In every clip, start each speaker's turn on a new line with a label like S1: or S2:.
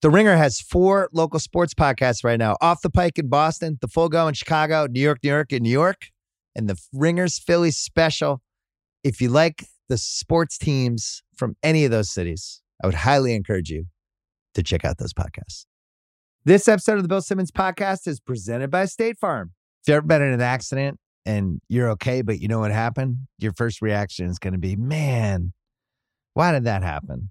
S1: The Ringer has four local sports podcasts right now Off the Pike in Boston, The Full Go in Chicago, New York, New York in New York, and the Ringer's Philly special. If you like the sports teams from any of those cities, I would highly encourage you to check out those podcasts. This episode of the Bill Simmons podcast is presented by State Farm. If you've ever been in an accident and you're okay, but you know what happened, your first reaction is going to be, man, why did that happen?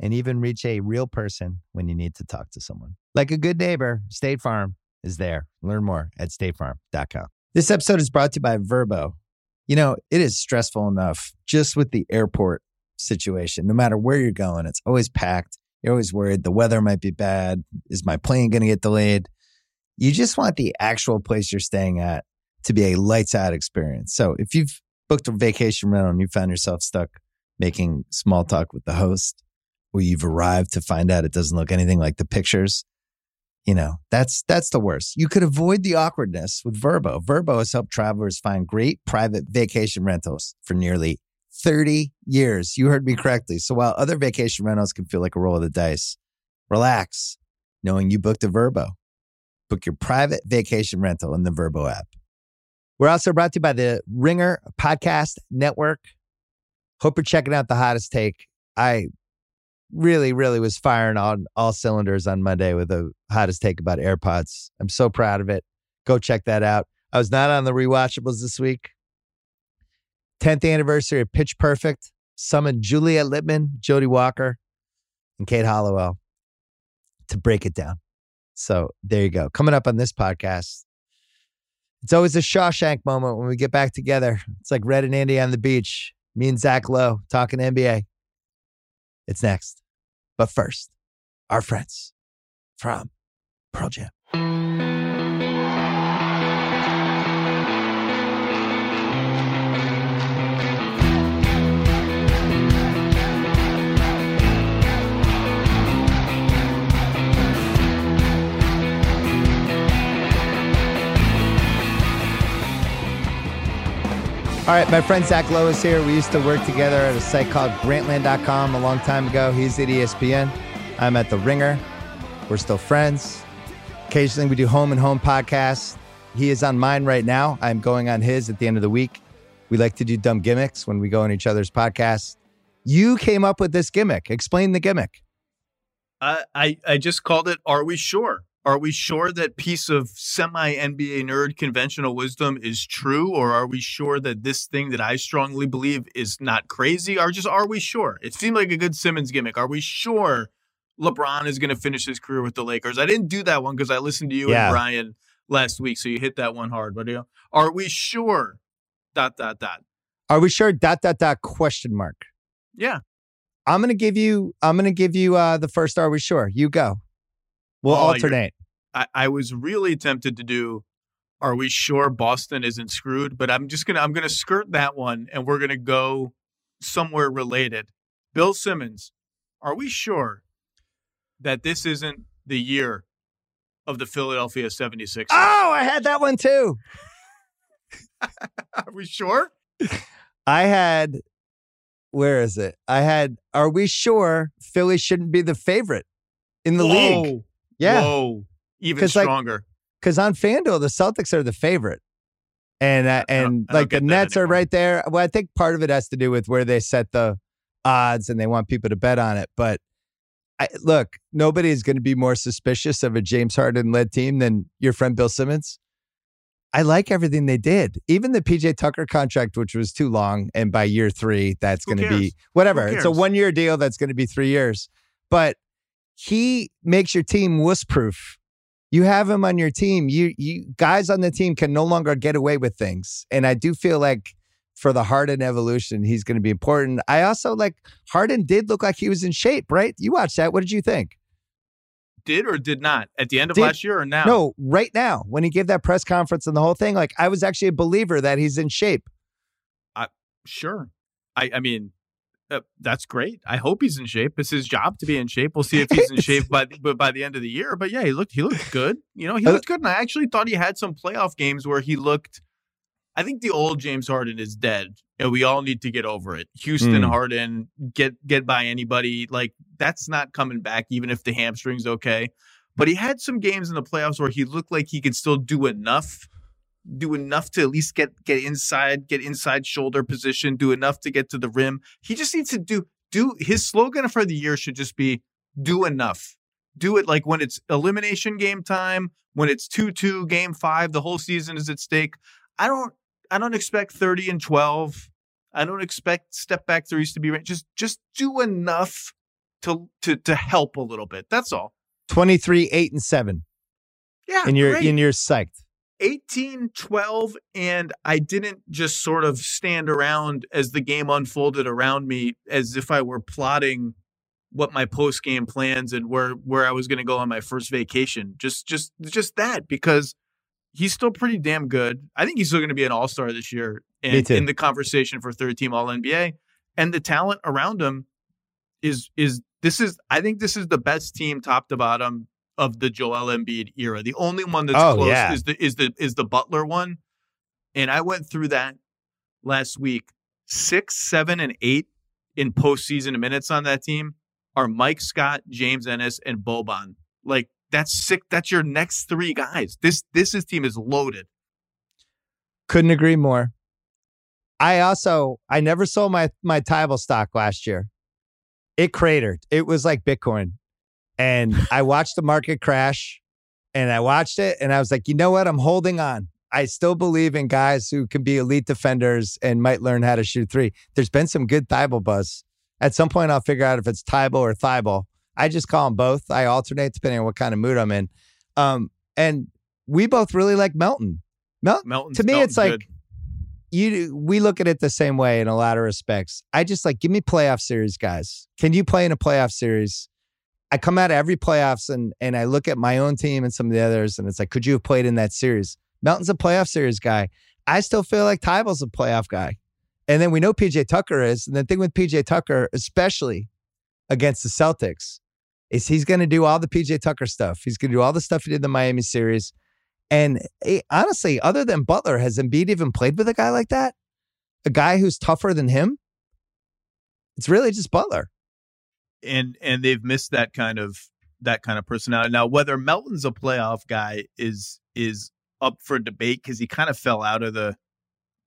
S1: and even reach a real person when you need to talk to someone. Like a good neighbor, State Farm is there. Learn more at statefarm.com. This episode is brought to you by Vrbo. You know, it is stressful enough just with the airport situation. No matter where you're going, it's always packed. You're always worried the weather might be bad. Is my plane going to get delayed? You just want the actual place you're staying at to be a lights out experience. So if you've booked a vacation rental and you found yourself stuck making small talk with the host, or you've arrived to find out it doesn't look anything like the pictures, you know, that's that's the worst. You could avoid the awkwardness with Vrbo. Vrbo has helped travelers find great private vacation rentals for nearly 30 years. You heard me correctly. So while other vacation rentals can feel like a roll of the dice, relax knowing you booked a Vrbo. Book your private vacation rental in the Vrbo app. We're also brought to you by the Ringer Podcast Network. Hope you're checking out the hottest take. I really, really was firing on all cylinders on Monday with the hottest take about AirPods. I'm so proud of it. Go check that out. I was not on the rewatchables this week. 10th anniversary of Pitch Perfect. Summoned Juliet Litman, Jodi Walker, and Kate Halliwell to break it down. So there you go. Coming up on this podcast, it's always a Shawshank moment when we get back together. It's like Red and Andy on the beach. Me and Zach Lowe talking NBA. It's next. But first, our friends from Pearl Jam. All right, my friend Zach Lowe is here. We used to work together at a site called Grantland.com a long time ago. He's at ESPN. I'm at The Ringer. We're still friends. Occasionally, we do home and home podcasts. He is on mine right now. I'm going on his at the end of the week. We like to do dumb gimmicks when we go on each other's podcasts. You came up with this gimmick. Explain the gimmick.
S2: I, I, I just called it Are We Sure? Are we sure that piece of semi NBA nerd conventional wisdom is true? Or are we sure that this thing that I strongly believe is not crazy? Or just are we sure? It seemed like a good Simmons gimmick. Are we sure LeBron is going to finish his career with the Lakers? I didn't do that one because I listened to you yeah. and Brian last week. So you hit that one hard. But you know, are we sure? Dot, dot, dot.
S1: Are we sure? Dot, dot, dot, question mark.
S2: Yeah.
S1: I'm going to give you, I'm to give you uh, the first Are we sure? You go. We'll oh, alternate.
S2: I, I was really tempted to do are we sure Boston isn't screwed? But I'm just gonna I'm gonna skirt that one and we're gonna go somewhere related. Bill Simmons, are we sure that this isn't the year of the Philadelphia 76ers?
S1: Oh, I had that one too.
S2: are we sure?
S1: I had where is it? I had are we sure Philly shouldn't be the favorite in the Whoa. league?
S2: Yeah. Whoa. Even stronger.
S1: Because like, on FanDuel, the Celtics are the favorite. And uh, and like the Nets are right there. Well, I think part of it has to do with where they set the odds and they want people to bet on it. But I, look, nobody is going to be more suspicious of a James Harden led team than your friend Bill Simmons. I like everything they did. Even the PJ Tucker contract, which was too long, and by year three, that's going to be whatever. It's a one year deal that's going to be three years. But he makes your team wuss proof. You have him on your team. You you guys on the team can no longer get away with things. And I do feel like for the Harden evolution, he's going to be important. I also like Harden did look like he was in shape, right? You watched that. What did you think?
S2: did or did not at the end of
S1: Did-
S2: last year or now?
S1: No, right now, when he gave that press conference and the whole thing, like I was actually a believer that he's in shape.
S2: I, Sure. I, I mean, uh, that's great. I hope he's in shape. It's his job to be in shape. We'll see if he's in shape by but by the end of the year. But yeah, he looked he looked good. You know, he
S1: Uh,
S2: looked good, and I actually thought he had some playoff games where he looked. I think the old James Harden is dead, and we all need to get over it. Houston
S1: Mm.
S2: Harden, get get by anybody like that's not coming back, even if the hamstring's okay. But he had some games in the playoffs where he looked like he could still do enough do enough to at least get get inside, get inside shoulder position, do enough to get to the rim. He just needs to do do his slogan for the year should just be do enough. Do it like when it's elimination game time, when it's 2-2 game 5, the whole season is at stake. I don't I don't expect 30 and 12. I don't expect step back threes to be ra- just just do enough to to to help a little bit. That's all.
S1: 23, 8, and 7.
S2: Yeah.
S1: And you're
S2: great.
S1: and you're psyched.
S2: 18 12 and i didn't just sort of stand around as the game unfolded around me as if i were plotting what my post game plans and where where i was going to go on my first vacation. Just just just that because he's still pretty damn good. I think he's still going to be an all-star this year and in the conversation for third team all nba and the talent around him is is this is i think this is the best team top to bottom of the Joel Embiid era. The only one that's
S1: Oh,
S2: close
S1: yeah.
S2: is the is the is the Butler one. And I went through that last week. Six, seven, and eight in postseason minutes on that team are Mike Scott, James Ennis, and Boban. Like that's sick. That's your next three guys. This this is team is loaded.
S1: Couldn't agree more. I also I never sold my my Thybulle stock last year. It cratered. It was like Bitcoin. And I watched the market crash and I watched it and I was like, you know what? I'm holding on. I still believe in guys who can be elite defenders and might learn how to shoot three. There's been some good Thybulle buzz. At some point, I'll figure out if it's Thybulle or Thybulle. I just call them both. I alternate depending on what kind of mood I'm in. Um, and we both really like Melton. Mel-
S2: Melton's,
S1: To me,
S2: Melton's
S1: it's like-
S2: good.
S1: you we look at it the same way in a lot of respects. I just like give me playoff series guys. Can you play in a playoff series? I come out of every playoffs and and I look at my own team and some of the others and it's like, could you have played in that series? Melton's a playoff series guy. I still feel like Thybulle's a playoff guy. And then we know PJ Tucker is. And the thing with PJ Tucker, especially against the Celtics, is he's going to do all the PJ Tucker stuff. He's going to do all the stuff he did in the Miami series. And eh, honestly, other than Butler, has Embiid even played with a guy like that? A guy who's tougher than him? It's really just Butler.
S2: And and they've missed that kind of that kind of personality. Now, whether Melton's a playoff guy is is up for debate because he kind of fell out of the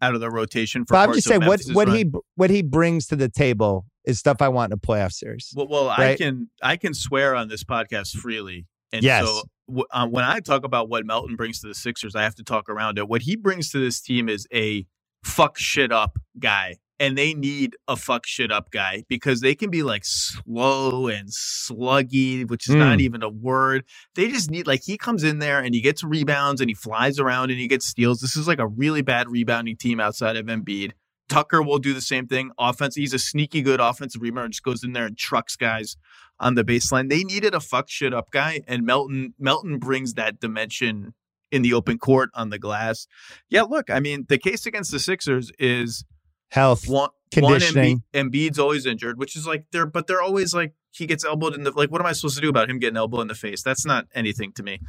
S2: out of the rotation for.
S1: But I'm just saying what what
S2: run.
S1: he what he brings to the table is stuff I want in a playoff series.
S2: Well, well I can I can swear on this podcast freely, and
S1: Yes.
S2: so w- uh, when I talk about what Melton brings to the Sixers, I have to talk around it. What he brings to this team is a fuck shit up guy, and they need a fuck shit up guy because they can be like slow and sluggy, which is not
S1: Mm.
S2: even a word. They just need like he comes in there and he gets rebounds and he flies around and he gets steals. This is like a really bad rebounding team outside of Embiid. Tucker will do the same thing. Offense, he's a sneaky good offensive rebounder. Just goes in there and trucks guys on the baseline. They needed a fuck shit up guy, and Melton Melton brings that dimension in the open court on the glass. Yeah, look, I mean, the case against the Sixers is
S1: Health,
S2: one
S1: conditioning.
S2: One, Embiid, Embiid's always injured, which is like they're but they're always like he gets elbowed in the like. What am I supposed to do about him getting elbowed in the face? That's not anything to me.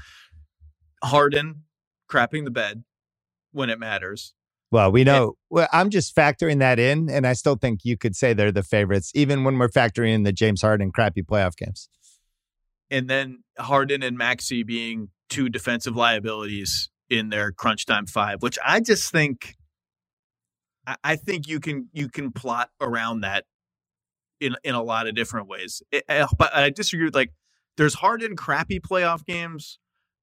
S2: Harden crapping the bed when it matters.
S1: Well, we know. Well, I'm just factoring that in, and I still think you could say they're the favorites, even when we're factoring in the James Harden crappy playoff games.
S2: and then Harden and Maxey being two defensive liabilities in their crunch time five, which I just think I- I think you can you can plot around that in in a lot of different ways. It- uh, but I disagree with like there's Harden crappy playoff games,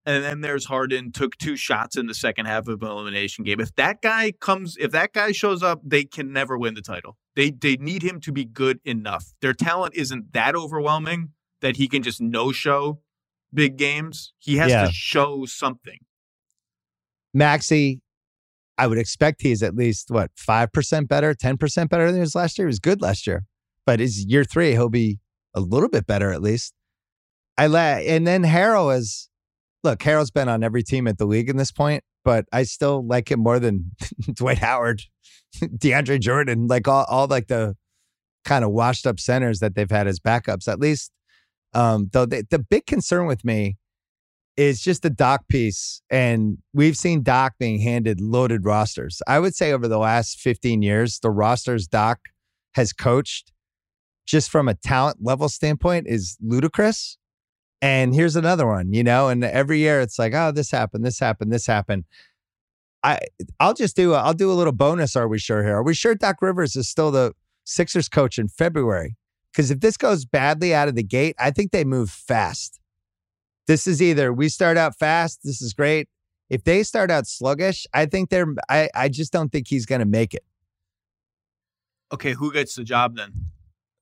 S2: and then there's Harden took two shots in the second half of an elimination game. If that guy comes, if that guy shows up, they can never win the title. They they need him to be good enough. Their talent isn't that overwhelming that he can just no show big games. He has
S1: Yeah.
S2: to show something.
S1: Maxey, I would expect he's at least what five percent better, ten percent better than he was last year. He was good last year, but his year three, he'll be a little bit better at least. I la- and then Harrell is look, Harrell's been on every team at the league in this point, but I still like him more than Dwight Howard, DeAndre Jordan, like all, all like the kind of washed up centers that they've had as backups. At least, um, though the, the big concern with me is just the Doc piece, and we've seen Doc being handed loaded rosters. I would say over the last 15 years, the rosters Doc has coached, just from a talent level standpoint, is ludicrous. And here's another one, you know, and every year it's like, oh, this happened, this happened, this happened. I I'll just do a, I'll do a little bonus. Are we sure here? Are we sure Doc Rivers is still the Sixers coach in February? Because if this goes badly out of the gate, I think they move fast. This is either we start out fast, this is great. If they start out sluggish, I think they're I, I just don't think he's gonna make it.
S2: Okay, who gets the job then?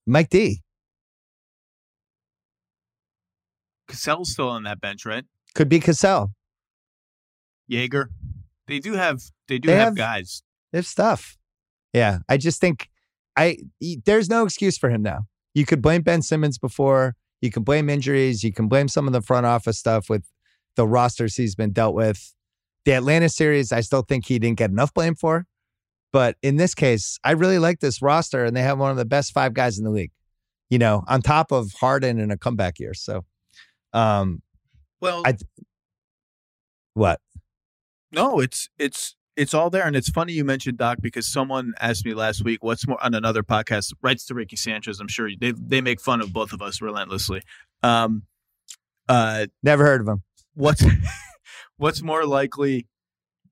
S1: Mike D.
S2: Cassell's still on that bench, right?
S1: Could be Cassell.
S2: Joerger. They do have they do
S1: They
S2: have,
S1: have-
S2: guys.
S1: They have stuff. Yeah. I just think I he- there's no excuse for him now. You could blame Ben Simmons before. You can blame injuries. You can blame some of the front office stuff with the rosters he's been dealt with. The Atlanta series, I still think he didn't get enough blame for. But in this case, I really like this roster, and they have one of the best five guys in the league. You know, on top of Harden in a comeback year. So, um,
S2: Well,
S1: I- what?
S2: no, it's it's it's all there, and it's funny you mentioned Doc because someone asked me last week what's more on another podcast. Rights to Ricky Sanchez. I'm sure they they make fun of both of us relentlessly. Um, uh,
S1: Never heard of him.
S2: what's what's more likely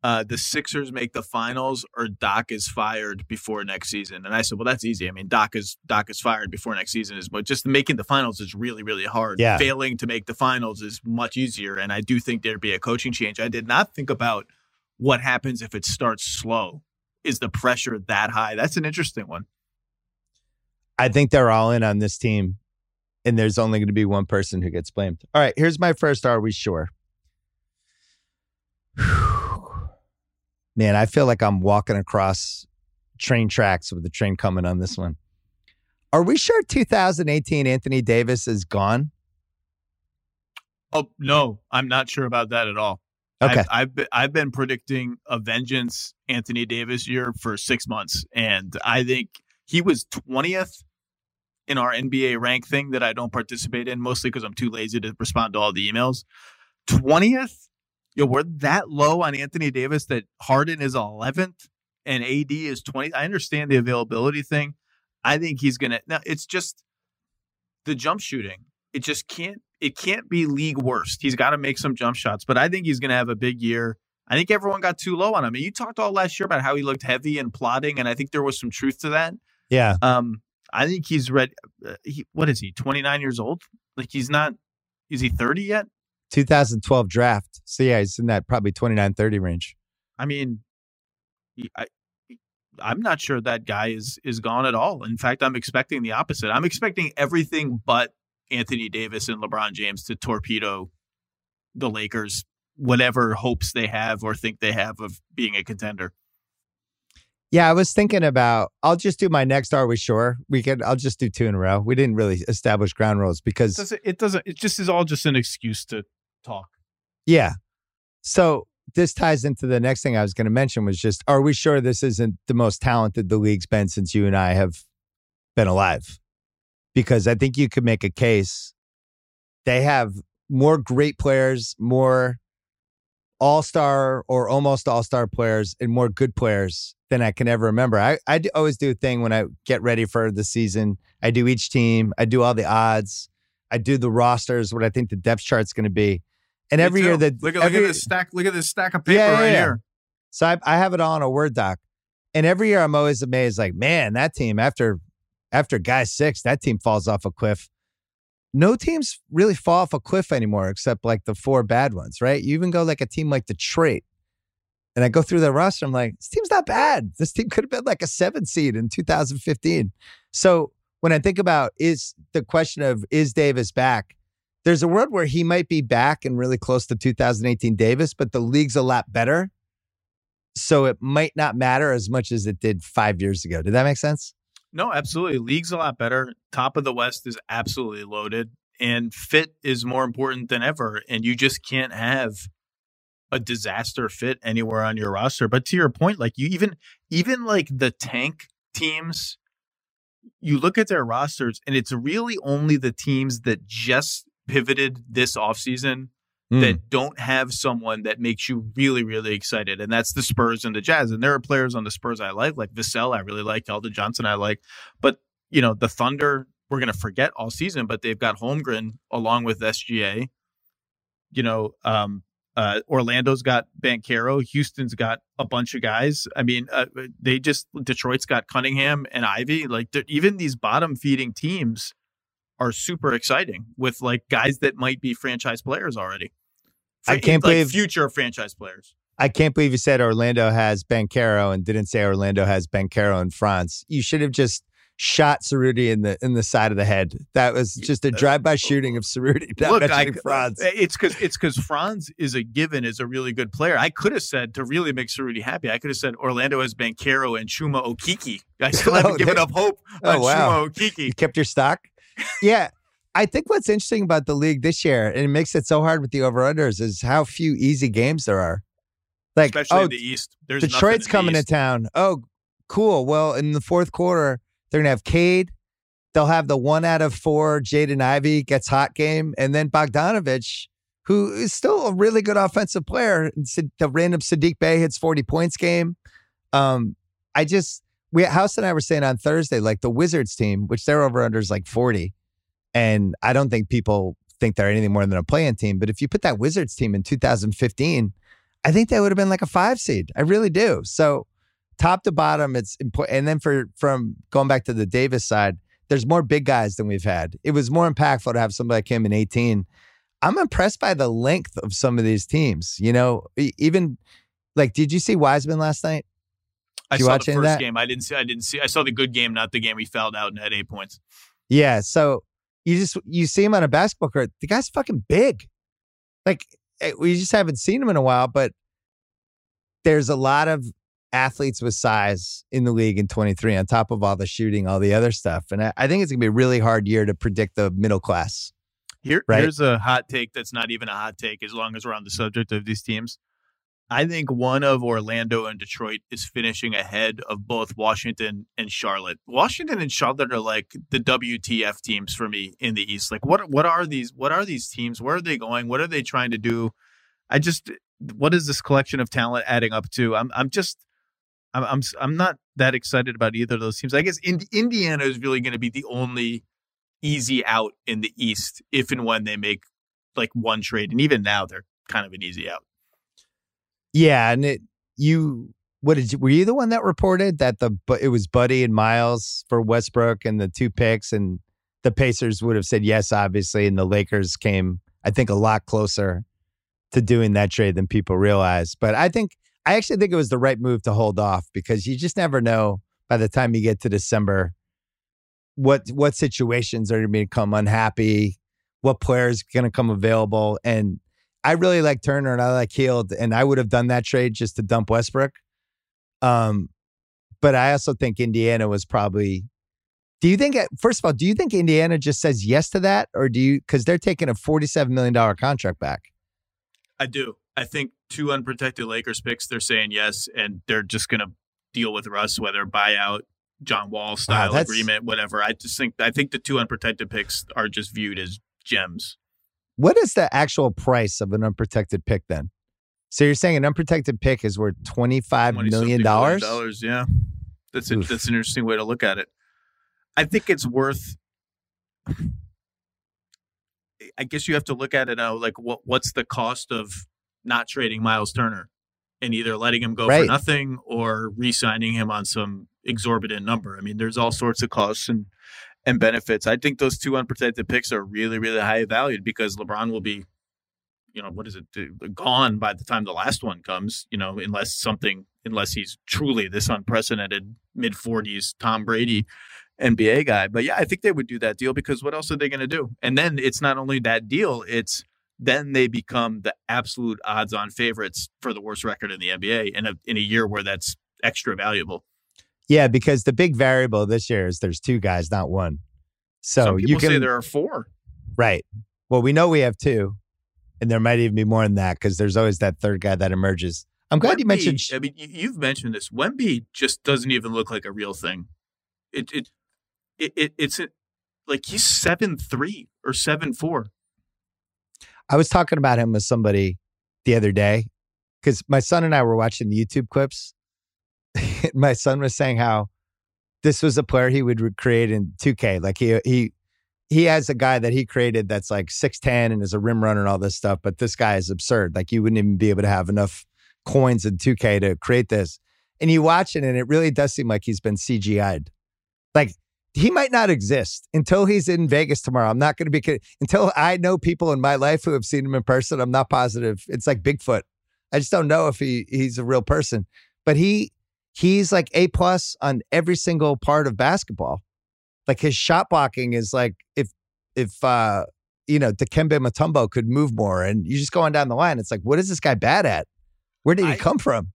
S2: uh the Sixers make the finals or Doc is fired before next season and I said well that's easy I mean Doc is Doc is fired before next season is but just making the finals is really really hard
S1: Yeah.
S2: failing to make the finals is much easier and I do think there'd be a coaching change I did not think about what happens if it starts slow is the pressure that high that's an interesting one
S1: I think they're all in on this team, and there's only going to be one person who gets blamed. All right, here's my first. Are we sure? Man, I feel like I'm walking across train tracks with the train coming on this one. Are we sure 2018 Anthony Davis is gone?
S2: oh no I'm not sure about that at all
S1: Okay.
S2: I've, I've been I've been predicting a vengeance Anthony Davis year for six months, and I think he was twentieth in our NBA rank thing that I don't participate in, mostly because I'm too lazy to respond to all the emails. Twentieth, yo, we're that low on Anthony Davis that Harden is eleventh and AD is twenty. I understand the availability thing. I think he's gonna. Now it's just the jump shooting. It just can't. It can't be league worst. He's got to make some jump shots, but I think he's going to have a big year. I think everyone got too low on him. And you talked all last year about how he looked heavy and plodding, and I think there was some truth to that.
S1: Yeah.
S2: Um, I think he's ready. Uh, he, what is he? Twenty nine years old? Like he's not. Is he thirty yet?
S1: 2012 draft. So yeah, he's in that probably 29 30 range.
S2: I mean, I, I'm not sure that guy is is gone at all. In fact, I'm expecting the opposite. I'm expecting everything but Anthony Davis and LeBron James to torpedo the Lakers, whatever hopes they have or think they have of being a contender.
S1: Yeah, I was thinking about I'll just do my next are we sure? We can I'll just do two in a row. We didn't really establish ground rules because
S2: doesn't it doesn't it just is all just an excuse to talk.
S1: Yeah. So this ties into the next thing I was going to mention was just are we sure this isn't the most talented the league's been since you and I have been alive? Because I think you could make a case they have more great players, more all-star or almost all-star players and more good players than I can ever remember. I I always do a thing when I get ready for the season. I do each team, I do all the odds, I do the rosters, what I think the depth chart's going to be. And every year that
S2: look at
S1: every,
S2: at this stack look at this stack of paper
S1: Yeah, yeah,
S2: right
S1: yeah.
S2: here.
S1: So I, I have it all on a Word doc, and every year I'm always amazed. Like, man, that team after after guy six, that team falls off a cliff. No teams really fall off a cliff anymore, except like the four bad ones, right? You even go like a team like Detroit, and I go through their roster. I'm like, this team's not bad. This team could have been like a seven seed in 2015. So when I think about is the question of is Davis back? There's a world where he might be back and really close to 2018 Davis, but the league's a lot better. So it might not matter as much as it did five years ago. Did that make sense?
S2: No, absolutely. League's a lot better. Top of the West is absolutely loaded. and fit is more important than ever. And you just can't have a disaster fit anywhere on your roster. But to your point, like you even even like the tank teams, you look at their rosters and it's really only the teams that just pivoted this offseason mm. that don't have someone that makes you really, really excited. And that's the Spurs and the Jazz. And there are players on the Spurs I like, like Vassell, I really like, Keldon Johnson, I like. But, you know, the Thunder, we're going to forget all season, but they've got Holmgren along with SGA. You know, um, uh, Orlando's got Banchero. Houston's got a bunch of guys. I mean, uh, they just Detroit's got Cunningham and Ivey. Like even these bottom feeding teams are super exciting with like guys that might be franchise players already.
S1: I can't like believe
S2: future franchise players.
S1: I can't believe you said Orlando has Banchero and didn't say Orlando has Banchero in Franz. You should have just shot Cerruti in the in the side of the head. That was just a drive-by shooting of Cerruti.
S2: Look, I, Franz. It's because it's because Franz is a given, is a really good player. I could have said to really make Cerruti happy. I could have said Orlando has Banchero and Chuma Okeke. I still oh, haven't oh, given up hope oh, on wow. Chuma Okeke.
S1: You kept your stock. Yeah. I think what's interesting about the league this year, and it makes it so hard with the over-unders, is how few easy games there are.
S2: Like, Especially oh, the East.
S1: There's Detroit's coming
S2: to
S1: town. Oh, cool. Well, in the fourth quarter, they're gonna have Cade. They'll have the one out of four Jaden Ivey gets hot game, and then Bogdanovich, who is still a really good offensive player. The random Saddiq Bey hits 40 points game. Um, I just we House and I were saying on Thursday, like the Wizards team, which their over under is like 40. And I don't think people think they're anything more than a playing team. But if you put that Wizards team in 2015, I think they would have been like a five seed. I really do. So top to bottom, it's important. And then for from going back to the Davis side, there's more big guys than we've had. It was more impactful to have somebody like him in 18. I'm impressed by the length of some of these teams. You know, even like, did you see Wiseman last night?
S2: Did I saw the first game. I didn't see. I didn't see. I saw the good game, not the game he fouled out and had eight points.
S1: Yeah. So you just you see him on a basketball court. The guy's fucking big. Like eh, we just haven't seen him in a while, but there's a lot of athletes with size in the league in 23 on top of all the shooting, all the other stuff. And I, I think it's gonna be a really hard year to predict the middle class.
S2: Here, right? here's a hot take that's not even a hot take as long as we're on the subject of these teams. I think one of Orlando and Detroit is finishing ahead of both Washington and Charlotte. Washington and Charlotte are like the WTF teams for me in the East. Like what what are these what are these teams? Where are they going? What are they trying to do? I just what is this collection of talent adding up to? I'm I'm just I'm I'm I'm not that excited about either of those teams. I guess in, Indiana is really going to be the only easy out in the East if and when they make like one trade, and even now they're kind of an easy out.
S1: Yeah, and it you what did you were you the one that reported that the it was Buddy and Miles for Westbrook and the two picks and the Pacers would have said yes obviously and the Lakers came I think a lot closer to doing that trade than people realize. But I think I actually think it was the right move to hold off because you just never know by the time you get to December what what situations are going to become unhappy, what players going to come available and I really like Turner and I like Hield, and I would have done that trade just to dump Westbrook. Um, but I also think Indiana was probably. Do you think? First of all, do you think Indiana just says yes to that, or do you? Because they're taking a forty-seven million dollar contract back.
S2: I do. I think two unprotected Lakers picks. They're saying yes, and they're just going to deal with Russ, whether buyout, John Wall style wow, agreement, whatever. I just think I think the two unprotected picks are just viewed as gems.
S1: What is the actual price of an unprotected pick then? So you're saying an unprotected pick is worth twenty five million dollars?
S2: Dollars, yeah. That's a, that's an interesting way to look at it. I think it's worth. I guess you have to look at it now. Like, what what's the cost of not trading Miles Turner and either letting him go right. for nothing or re-signing him on some exorbitant number? I mean, there's all sorts of costs and and benefits. I think those two unprotected picks are really, really high valued because LeBron will be, you know, what is it, gone by the time the last one comes, you know, unless something, unless he's truly this unprecedented mid 40s Tom Brady NBA guy. But yeah, I think they would do that deal because what else are they going to do? And then it's not only that deal, it's then they become the absolute odds on favorites for the worst record in the NBA in a, in a year where that's extra valuable.
S1: Yeah, because the big variable this year is there's two guys, not one. So
S2: Some
S1: you
S2: can say there are four.
S1: Right. Well, we know we have two, and there might even be more than that because there's always that third guy that emerges. I'm glad
S2: Wemby,
S1: you mentioned.
S2: I mean, you- you've mentioned this. Wemby just doesn't even look like a real thing. It it it, it it's a, like he's seven three or seven four.
S1: I was talking about him with somebody the other day because my son and I were watching the YouTube clips. my son was saying how this was a player he would create in 2K. Like he he he has a guy that he created that's like 6'10 and is a rim runner and all this stuff, but this guy is absurd. Like you wouldn't even be able to have enough coins in 2K to create this. And you watch it and it really does seem like he's been CGI'd. Like he might not exist until he's in Vegas tomorrow. I'm not going to be until I know people in my life who have seen him in person. I'm not positive. It's like Bigfoot. I just don't know if he he's a real person. But he he's like A plus on every single part of basketball. Like his shot blocking is like if if uh you know Dikembe Mutombo could move more, and you just go on down the line. It's like what is this guy bad at? Where did he
S2: I-
S1: come from?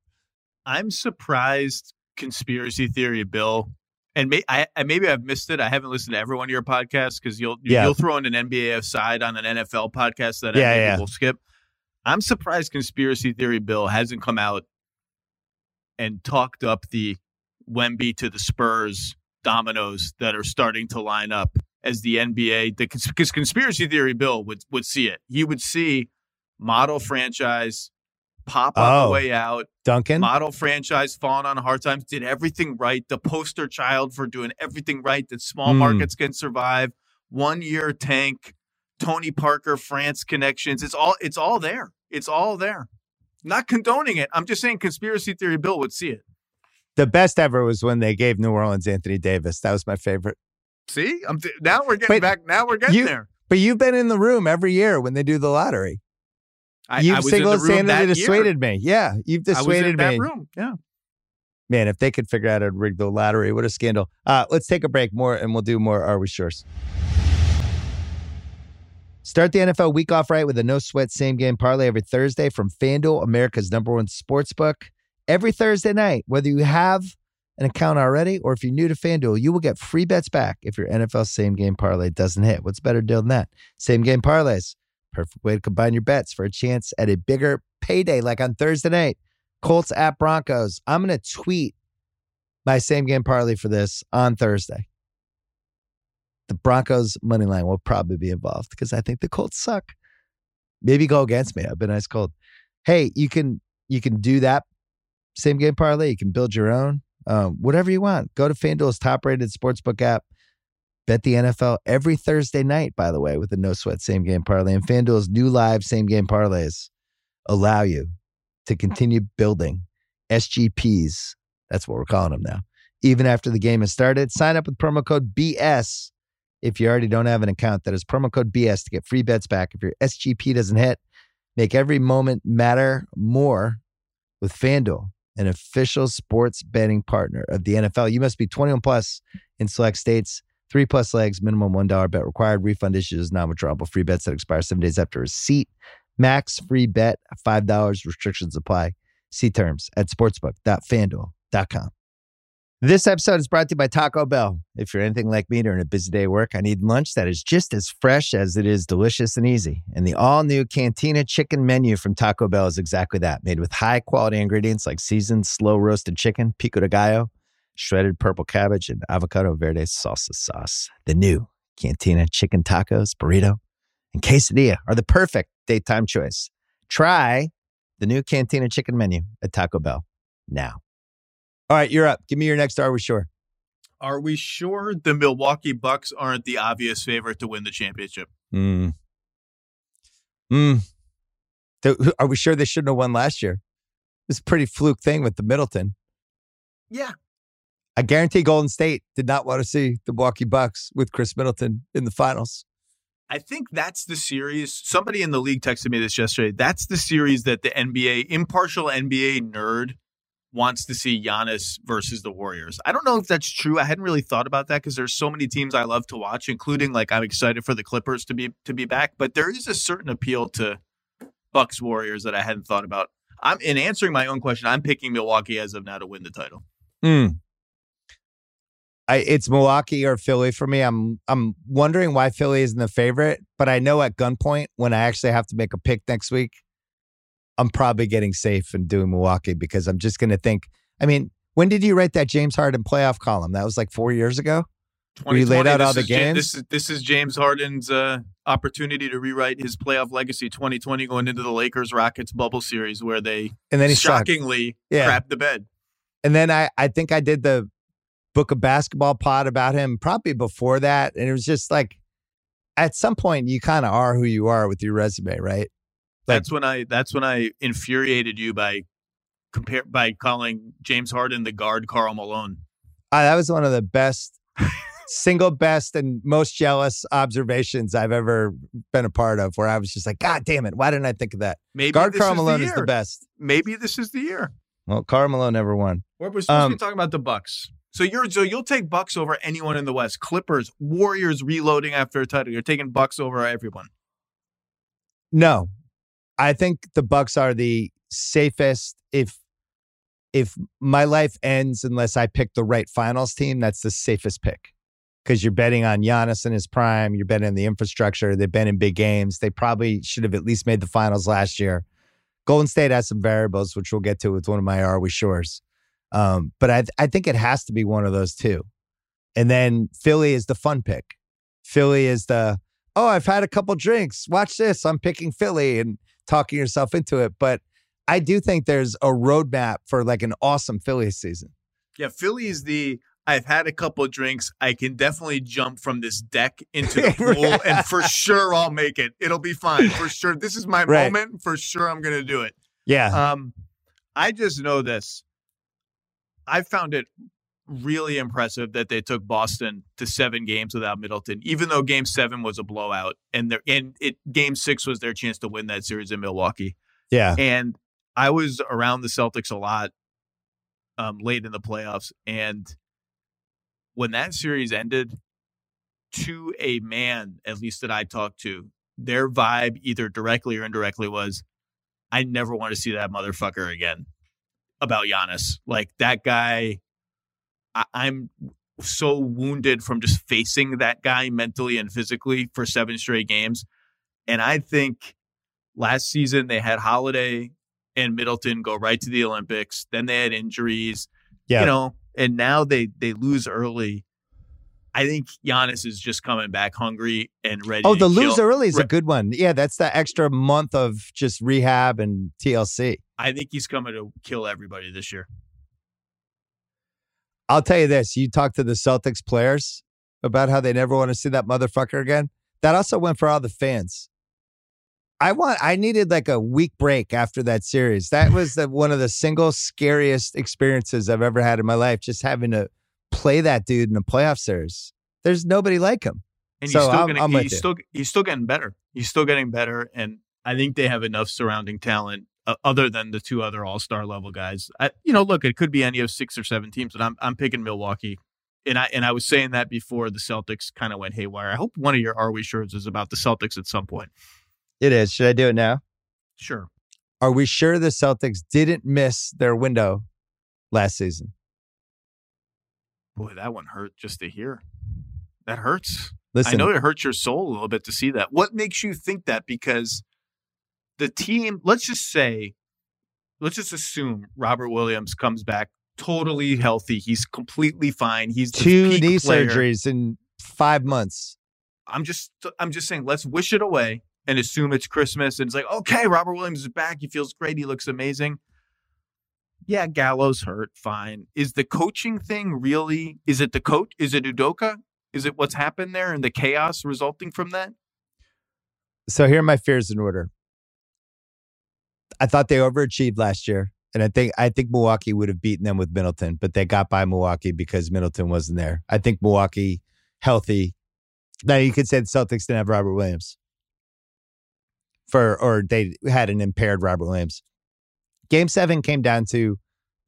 S2: I'm surprised. Conspiracy theory, Bill, and may, I, maybe I've missed it. I haven't listened to every one of your podcasts because you'll
S1: Yeah.
S2: you'll throw in an NBA aside on an NFL podcast that
S1: Yeah,
S2: I maybe
S1: yeah.
S2: will skip. I'm surprised conspiracy theory Bill hasn't come out and talked up the Wemby to the Spurs dominoes that are starting to line up as the NBA. Because conspiracy theory Bill would would see it. He would see model franchise pop on
S1: Oh.
S2: the way out
S1: Duncan.
S2: model franchise falling on hard times did everything right the poster child for doing everything right that small
S1: Mm.
S2: markets can survive one year tank tony parker france connections it's all it's all there it's all there not condoning it i'm just saying conspiracy theory bill would see it
S1: the best ever was when they gave New Orleans Anthony Davis. That was my favorite.
S2: see i'm th- now we're getting
S1: Wait,
S2: back now we're getting
S1: you-
S2: there
S1: But you've been in the room every year when they do the lottery.
S2: I,
S1: you've
S2: I was in the room
S1: single-handedly
S2: that year.
S1: dissuaded me. Yeah, you've dissuaded me.
S2: I was in
S1: dissuaded
S2: that
S1: me.
S2: room yeah
S1: Man, if they could figure out how to rig the lottery, what a scandal. Uh, let's take a break more and we'll do more Are We Sure? Start the NFL week off right with a no sweat same game parlay every Thursday from FanDuel, America's number one sports book. Every Thursday night, whether you have an account already or if you're new to FanDuel, you will get free bets back if your NFL same game parlay doesn't hit. What's better deal than that? Same game parlays. Perfect way to combine your bets for a chance at a bigger payday like on Thursday night. Colts at Broncos. I'm going to tweet my same game parlay for this on Thursday. The Broncos money line will probably be involved because I think the Colts suck. Maybe go against me. I've been ice cold. Hey, you can you can do that same game parlay. You can build your own, um, whatever you want. Go to FanDuel's top rated sportsbook app. Bet the NFL every Thursday night, by the way, with a no sweat same game parlay. And FanDuel's new live same game parlays allow you to continue building SGPs. That's what we're calling them now. Even after the game has started, sign up with promo code BS if you already don't have an account. That is promo code BS to get free bets back. If your SGP doesn't hit, make every moment matter more with FanDuel, an official sports betting partner of the NFL. You must be 21 plus in select states. Three plus legs, minimum $1 bet required. Refund issues, non withdrawable free bets that expire seven days after receipt. Max free bet, $5. Restrictions apply. See terms at sportsbook.fanduel.com. This episode is brought to you by Taco Bell. If you're anything like me during a busy day at work, I need lunch that is just as fresh as it is delicious and easy. And the all new Cantina chicken menu from Taco Bell is exactly that, made with high quality ingredients like seasoned, slow roasted chicken, pico de gallo, shredded purple cabbage, and avocado verde salsa sauce. The new Cantina chicken tacos, burrito, and quesadilla are the perfect daytime choice. Try the new Cantina chicken menu at Taco Bell now. All right, you're up. Give me your next Are We Sure?
S2: are we sure the milwaukee bucks aren't the obvious favorite to win the championship
S1: Mm. Mm. Th- Are we sure they shouldn't have won last year? It's a pretty fluke thing with the Middleton.
S2: yeah
S1: I guarantee Golden State did not want to see the Milwaukee Bucks with Khris Middleton in the finals.
S2: I think that's the series. Somebody in the league texted me this yesterday. That's the series that the NBA, impartial NBA nerd, wants to see Giannis versus the Warriors. I don't know if that's true. I hadn't really thought about that because there's so many teams I love to watch, including like I'm excited for the Clippers to be to be back. But there is a certain appeal to Bucks Warriors that I hadn't thought about. I'm in answering my own question. I'm picking Milwaukee as of now to win the title.
S1: Mm. I, it's Milwaukee or Philly for me. I'm I'm wondering why Philly isn't the favorite, but I know at gunpoint when I actually have to make a pick next week, I'm probably getting safe and doing Milwaukee because I'm just going to think. I mean, when did you write that James Harden playoff column? That was like four years ago. Where you laid out all the games.
S2: This is this is James Harden's uh, opportunity to rewrite his playoff legacy. 2020 going into the Lakers Rockets bubble series where they
S1: and then he
S2: shockingly
S1: yeah.
S2: crapped the bed.
S1: And then I I think I did the book a basketball pod about him probably before that. And it was just like at some point you kind of are who you are with your resume, right?
S2: Like, that's when I that's when I infuriated you by compare by calling James Harden the guard Karl Malone.
S1: Uh, that was one of the best single best and most jealous observations I've ever been a part of where I was just like, God damn it, why didn't I think of that?
S2: Maybe
S1: guard Karl
S2: Malone
S1: is the best.
S2: Maybe this is the year.
S1: Well, Karl Malone never won.
S2: We're supposed um, to be talking about the Bucks. So you're so you'll take Bucks over anyone in the West. Clippers, Warriors reloading after a title. You're taking Bucks over everyone.
S1: No. I think the Bucks are the safest if if my life ends unless I pick the right finals team, that's the safest pick. Because you're betting on Giannis in his prime, you're betting on the infrastructure. They've been in big games. They probably should have at least made the finals last year. Golden State has some variables, which we'll get to with one of my Are We Sures. Um, but I, I think it has to be one of those two. And then Philly is the fun pick. Philly is the, oh, I've had a couple drinks. Watch this. I'm picking Philly and talking yourself into it. But I do think there's a roadmap for like an awesome Philly season.
S2: Yeah, Philly is the I've had a couple drinks. I can definitely jump from this deck into the pool, and for sure I'll make it. It'll be fine for sure. This is my right. moment. For sure, I'm going to do it.
S1: Yeah.
S2: Um, I just know this. I found it really impressive that they took Boston to seven games without Middleton, even though Game Seven was a blowout, and their and it Game Six was their chance to win that series in Milwaukee.
S1: Yeah,
S2: and I was around the Celtics a lot um, late in the playoffs, and when that series ended, to a man, at least that I talked to, their vibe, either directly or indirectly, was, "I never want to see that motherfucker again." about Giannis. Like that guy, I, I'm so wounded from just facing that guy mentally and physically for seven straight games. And I think last season they had Holiday and Middleton go right to the Olympics. Then they had injuries. Yeah. You know, and now they they lose early. I think Giannis is just coming back hungry and ready.
S1: Oh, the
S2: kill.
S1: lose early is a good one. Yeah, that's the extra month of just rehab and TLC.
S2: I think he's coming to kill everybody this year.
S1: I'll tell you this: you talk to the Celtics players about how they never want to see that motherfucker again. That also went for all the fans. I want. I needed like a week break after that series. That was the, one of the single scariest experiences I've ever had in my life. Just having to play that dude in a playoff series. There's nobody like him.
S2: And so still, I'm, I'm he's still he's still getting better. He's still getting better, and I think they have enough surrounding talent uh, other than the two other All Star level guys. I, you know, look, it could be any of six or seven teams, but I'm I'm picking Milwaukee. And I and I was saying that before the Celtics kind of went haywire. I hope one of your Are We Sures is about the Celtics at some point.
S1: It is. Should I do it now?
S2: Sure.
S1: Are we sure the Celtics didn't miss their window last season?
S2: Boy, that one hurt just to hear. That hurts.
S1: Listen,
S2: I know it hurts your soul a little bit to see that. What makes you think that? Because the team, let's just say, let's just assume Robert Williams comes back totally healthy. He's completely fine. He's
S1: two knee player. surgeries in five months.
S2: I'm just, I'm just saying, let's wish it away and assume it's Christmas. And it's like, okay, Robert Williams is back. He feels great. He looks amazing yeah, Gallo's hurt, fine. Is the coaching thing really? Is it the coach? Is it Udoka? Is it what's happened there and the chaos resulting from that?
S1: So here are my fears in order. I thought they overachieved last year, and I think I think Milwaukee would have beaten them with Middleton, but they got by Milwaukee because Middleton wasn't there. I think Milwaukee healthy. Now you could say the Celtics didn't have Robert Williams for, or they had an impaired Robert Williams. Game seven came down to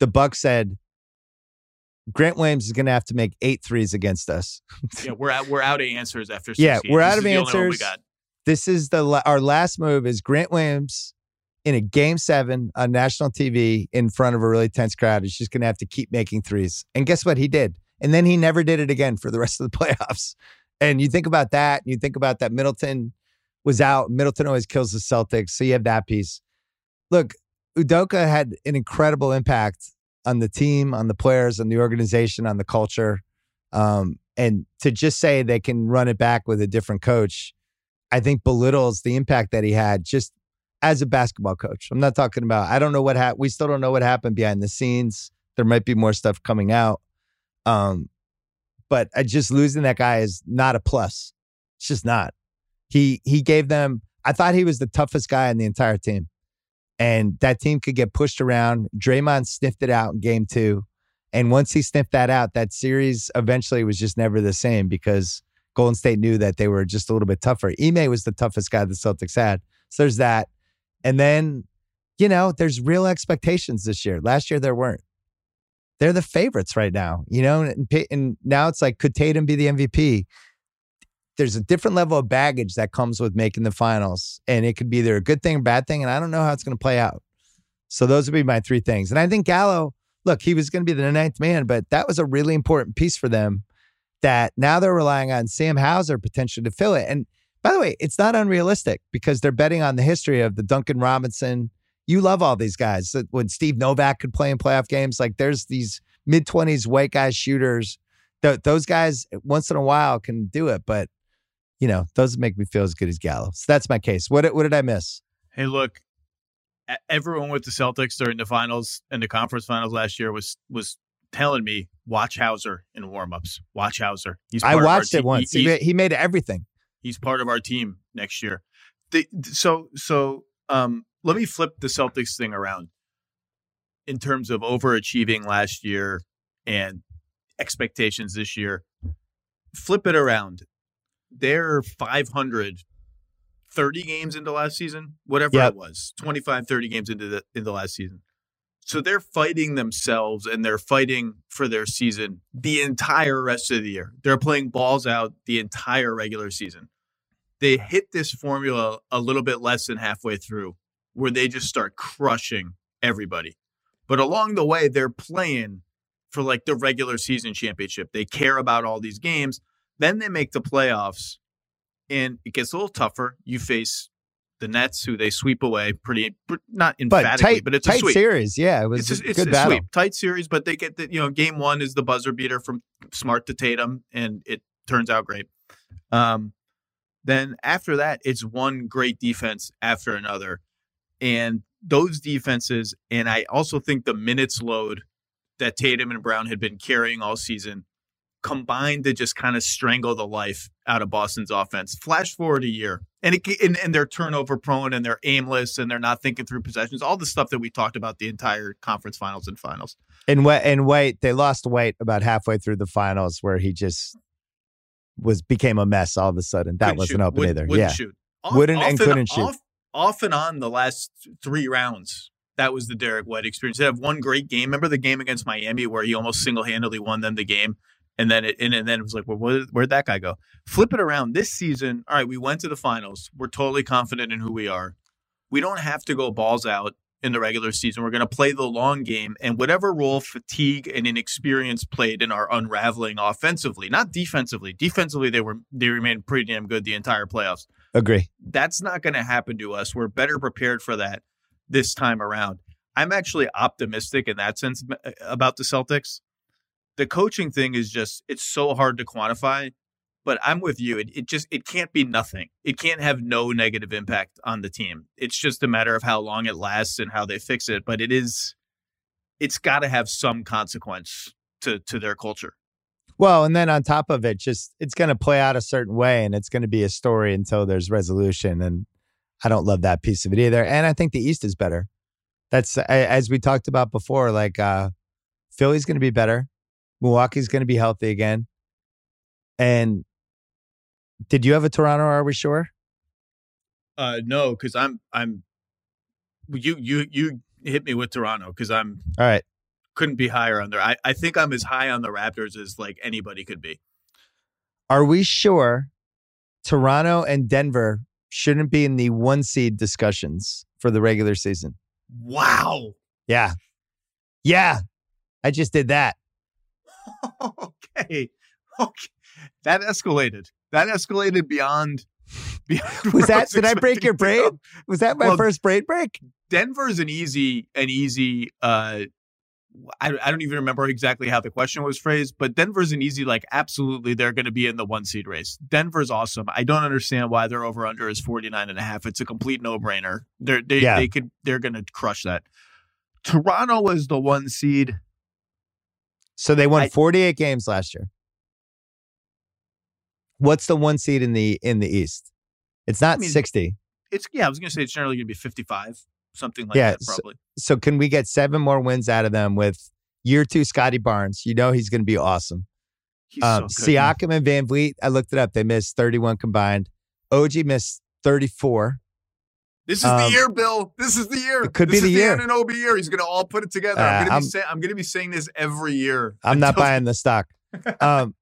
S1: the Bucks said Grant Williams is going to have to make eight threes against us.
S2: yeah, we're out. We're out of answers after.
S1: yeah,
S2: games.
S1: we're out this of answers. This is the our last move is Grant Williams in a game seven on national TV in front of a really tense crowd. He's just going to have to keep making threes. And guess what? He did. And then he never did it again for the rest of the playoffs. And you think about that, you think about that Middleton was out. Middleton always kills the Celtics. So you have that piece. Look, Udoka had an incredible impact on the team, on the players, on the organization, on the culture. Um, and to just say they can run it back with a different coach, I think belittles the impact that he had just as a basketball coach. I'm not talking about, I don't know what happened. We still don't know what happened behind the scenes. There might be more stuff coming out. Um, but I just losing that guy is not a plus. It's just not. He he gave them. I thought he was the toughest guy on the entire team, and that team could get pushed around. Draymond sniffed it out in game two, and once he sniffed that out, that series eventually was just never the same because Golden State knew that they were just a little bit tougher. Ime was the toughest guy the Celtics had. So there's that, and then you know there's real expectations this year. Last year there weren't they're the favorites right now, you know, and, and, now it's like, could Tatum be the MVP? there's a different level of baggage that comes with making the finals, and it could be either a good thing or bad thing, and I don't know how it's going to play out. So those would be my three things. And I think Gallo, look, he was going to be the ninth man, but that was a really important piece for them. That now they're relying on Sam Hauser potentially to fill it. And by the way, it's not unrealistic because they're betting on the history of the Duncan Robinson. You love all these guys. When Steve Novak could play in playoff games, like there's these mid 20s white guy shooters. Th- those guys eh, once in a while can do it, but you know, doesn't make me feel as good as Gallo. So that's my case. What what did I miss?
S2: Hey, look, everyone with the Celtics during the finals and the conference finals last year was was telling me watch Hauser in warmups. Watch Hauser.
S1: He's I watched it once. He, he, made everything.
S2: He's part of our team next year. The, so so um, let me flip the Celtics thing around in terms of overachieving last year and expectations this year. Flip it around they're 500 30 games into last season, whatever yep. it was, 25, 30 games into the in the last season. So they're fighting themselves and they're fighting for their season the entire rest of the year. They're playing balls out the entire regular season. They hit this formula a little bit less than halfway through where they just start crushing everybody. But along the way, they're playing for like the regular season championship. They care about all these games. Then they make the playoffs, and it gets a little tougher. You face the Nets, who they sweep away pretty, not emphatically, but, tight, but it's
S1: tight
S2: a sweep.
S1: series. Yeah, it was
S2: it's
S1: a, it's good a battle. sweep,
S2: tight series. But they get the you know game one is the buzzer beater from Smart to Tatum, and it turns out great. Um, then after that, it's one great defense after another, and those defenses, and I also think the minutes load that Tatum and Brown had been carrying all season combined to just kind of strangle the life out of Boston's offense. Flash forward a year, and it, and, and they're turnover prone, and they're aimless, and they're not thinking through possessions. All the stuff that we talked about the entire conference finals and finals.
S1: And wait, and wait, they lost weight about halfway through the finals, where he just was became a mess all of a sudden. That couldn't wasn't shoot. open
S2: wouldn't,
S1: either.
S2: Wouldn't
S1: yeah,
S2: shoot.
S1: Off, wouldn't and couldn't shoot.
S2: Off, off and on the last three rounds. That was the Derek White experience. They have one great game. Remember the game against Miami where he almost single handedly won them the game and then it and, and then it was like, well, where, where'd that guy go? Flip it around. This season, all right, we went to the finals. We're totally confident in who we are. We don't have to go balls out in the regular season. We're going to play the long game, and whatever role fatigue and inexperience played in our unraveling offensively, not defensively. Defensively, they were they remained pretty damn good the entire playoffs.
S1: Agree.
S2: That's not going to happen to us. We're better prepared for that this time around. I'm actually optimistic in that sense uh, about the Celtics the coaching thing is just it's so hard to quantify but i'm with you it, it just it can't be nothing. It can't have no negative impact on the team. It's just a matter of how long it lasts and how they fix it but it is it's got to have some consequence to to their culture.
S1: Well and then on top of it just it's going to play out a certain way and it's going to be a story until there's resolution and i don't love that piece of it either and i think the east is better. That's as we talked about before like uh philly's going to be better Milwaukee's going to be healthy again. And did you have a Toronto? Are we sure?
S2: Uh, no, because I'm I'm you you you hit me with Toronto because I'm
S1: all right.
S2: Couldn't be higher on there. I, I think I'm as high on the Raptors as like anybody could be.
S1: Are we sure Toronto and Denver shouldn't be in the one seed discussions for the regular season?
S2: Wow.
S1: Yeah. Yeah. I just did that.
S2: okay. Okay. That escalated. That escalated beyond. beyond
S1: was that? Did I break your brain? Was that my
S2: well,
S1: first brain break?
S2: Denver's an easy, an easy. uh I, I don't even remember exactly how the question was phrased, but Denver's an easy, like, absolutely, they're going to be in the one seed race. Denver's awesome. I don't understand why their over under is 49 and a half. It's a complete no brainer. They're, they,
S1: Yeah.
S2: they could, they're going to crush that. Toronto was the one seed.
S1: So they won
S2: I-
S1: 48 games last year. What's the one seed in the in the East? It's not
S2: I mean,
S1: 60.
S2: It's, yeah, I was going to say it's generally going to be 55, something like
S1: Yeah,
S2: that,
S1: so-
S2: probably.
S1: So can we get seven more wins out of them with year two Scottie Barnes? You know he's going to be awesome.
S2: He's
S1: Um,
S2: so good. man.
S1: Siakam and VanVleet, I looked it up. They missed 31 combined. OG missed 34.
S2: This is
S1: Um,
S2: the year, Bill. This is the year.
S1: it could be
S2: this
S1: the
S2: is
S1: year.
S2: the Anunoby year. He's going to all put it together.
S1: Uh,
S2: I'm going to be saying. I'm going to be saying this every year.
S1: I'm not buying the stock. Um,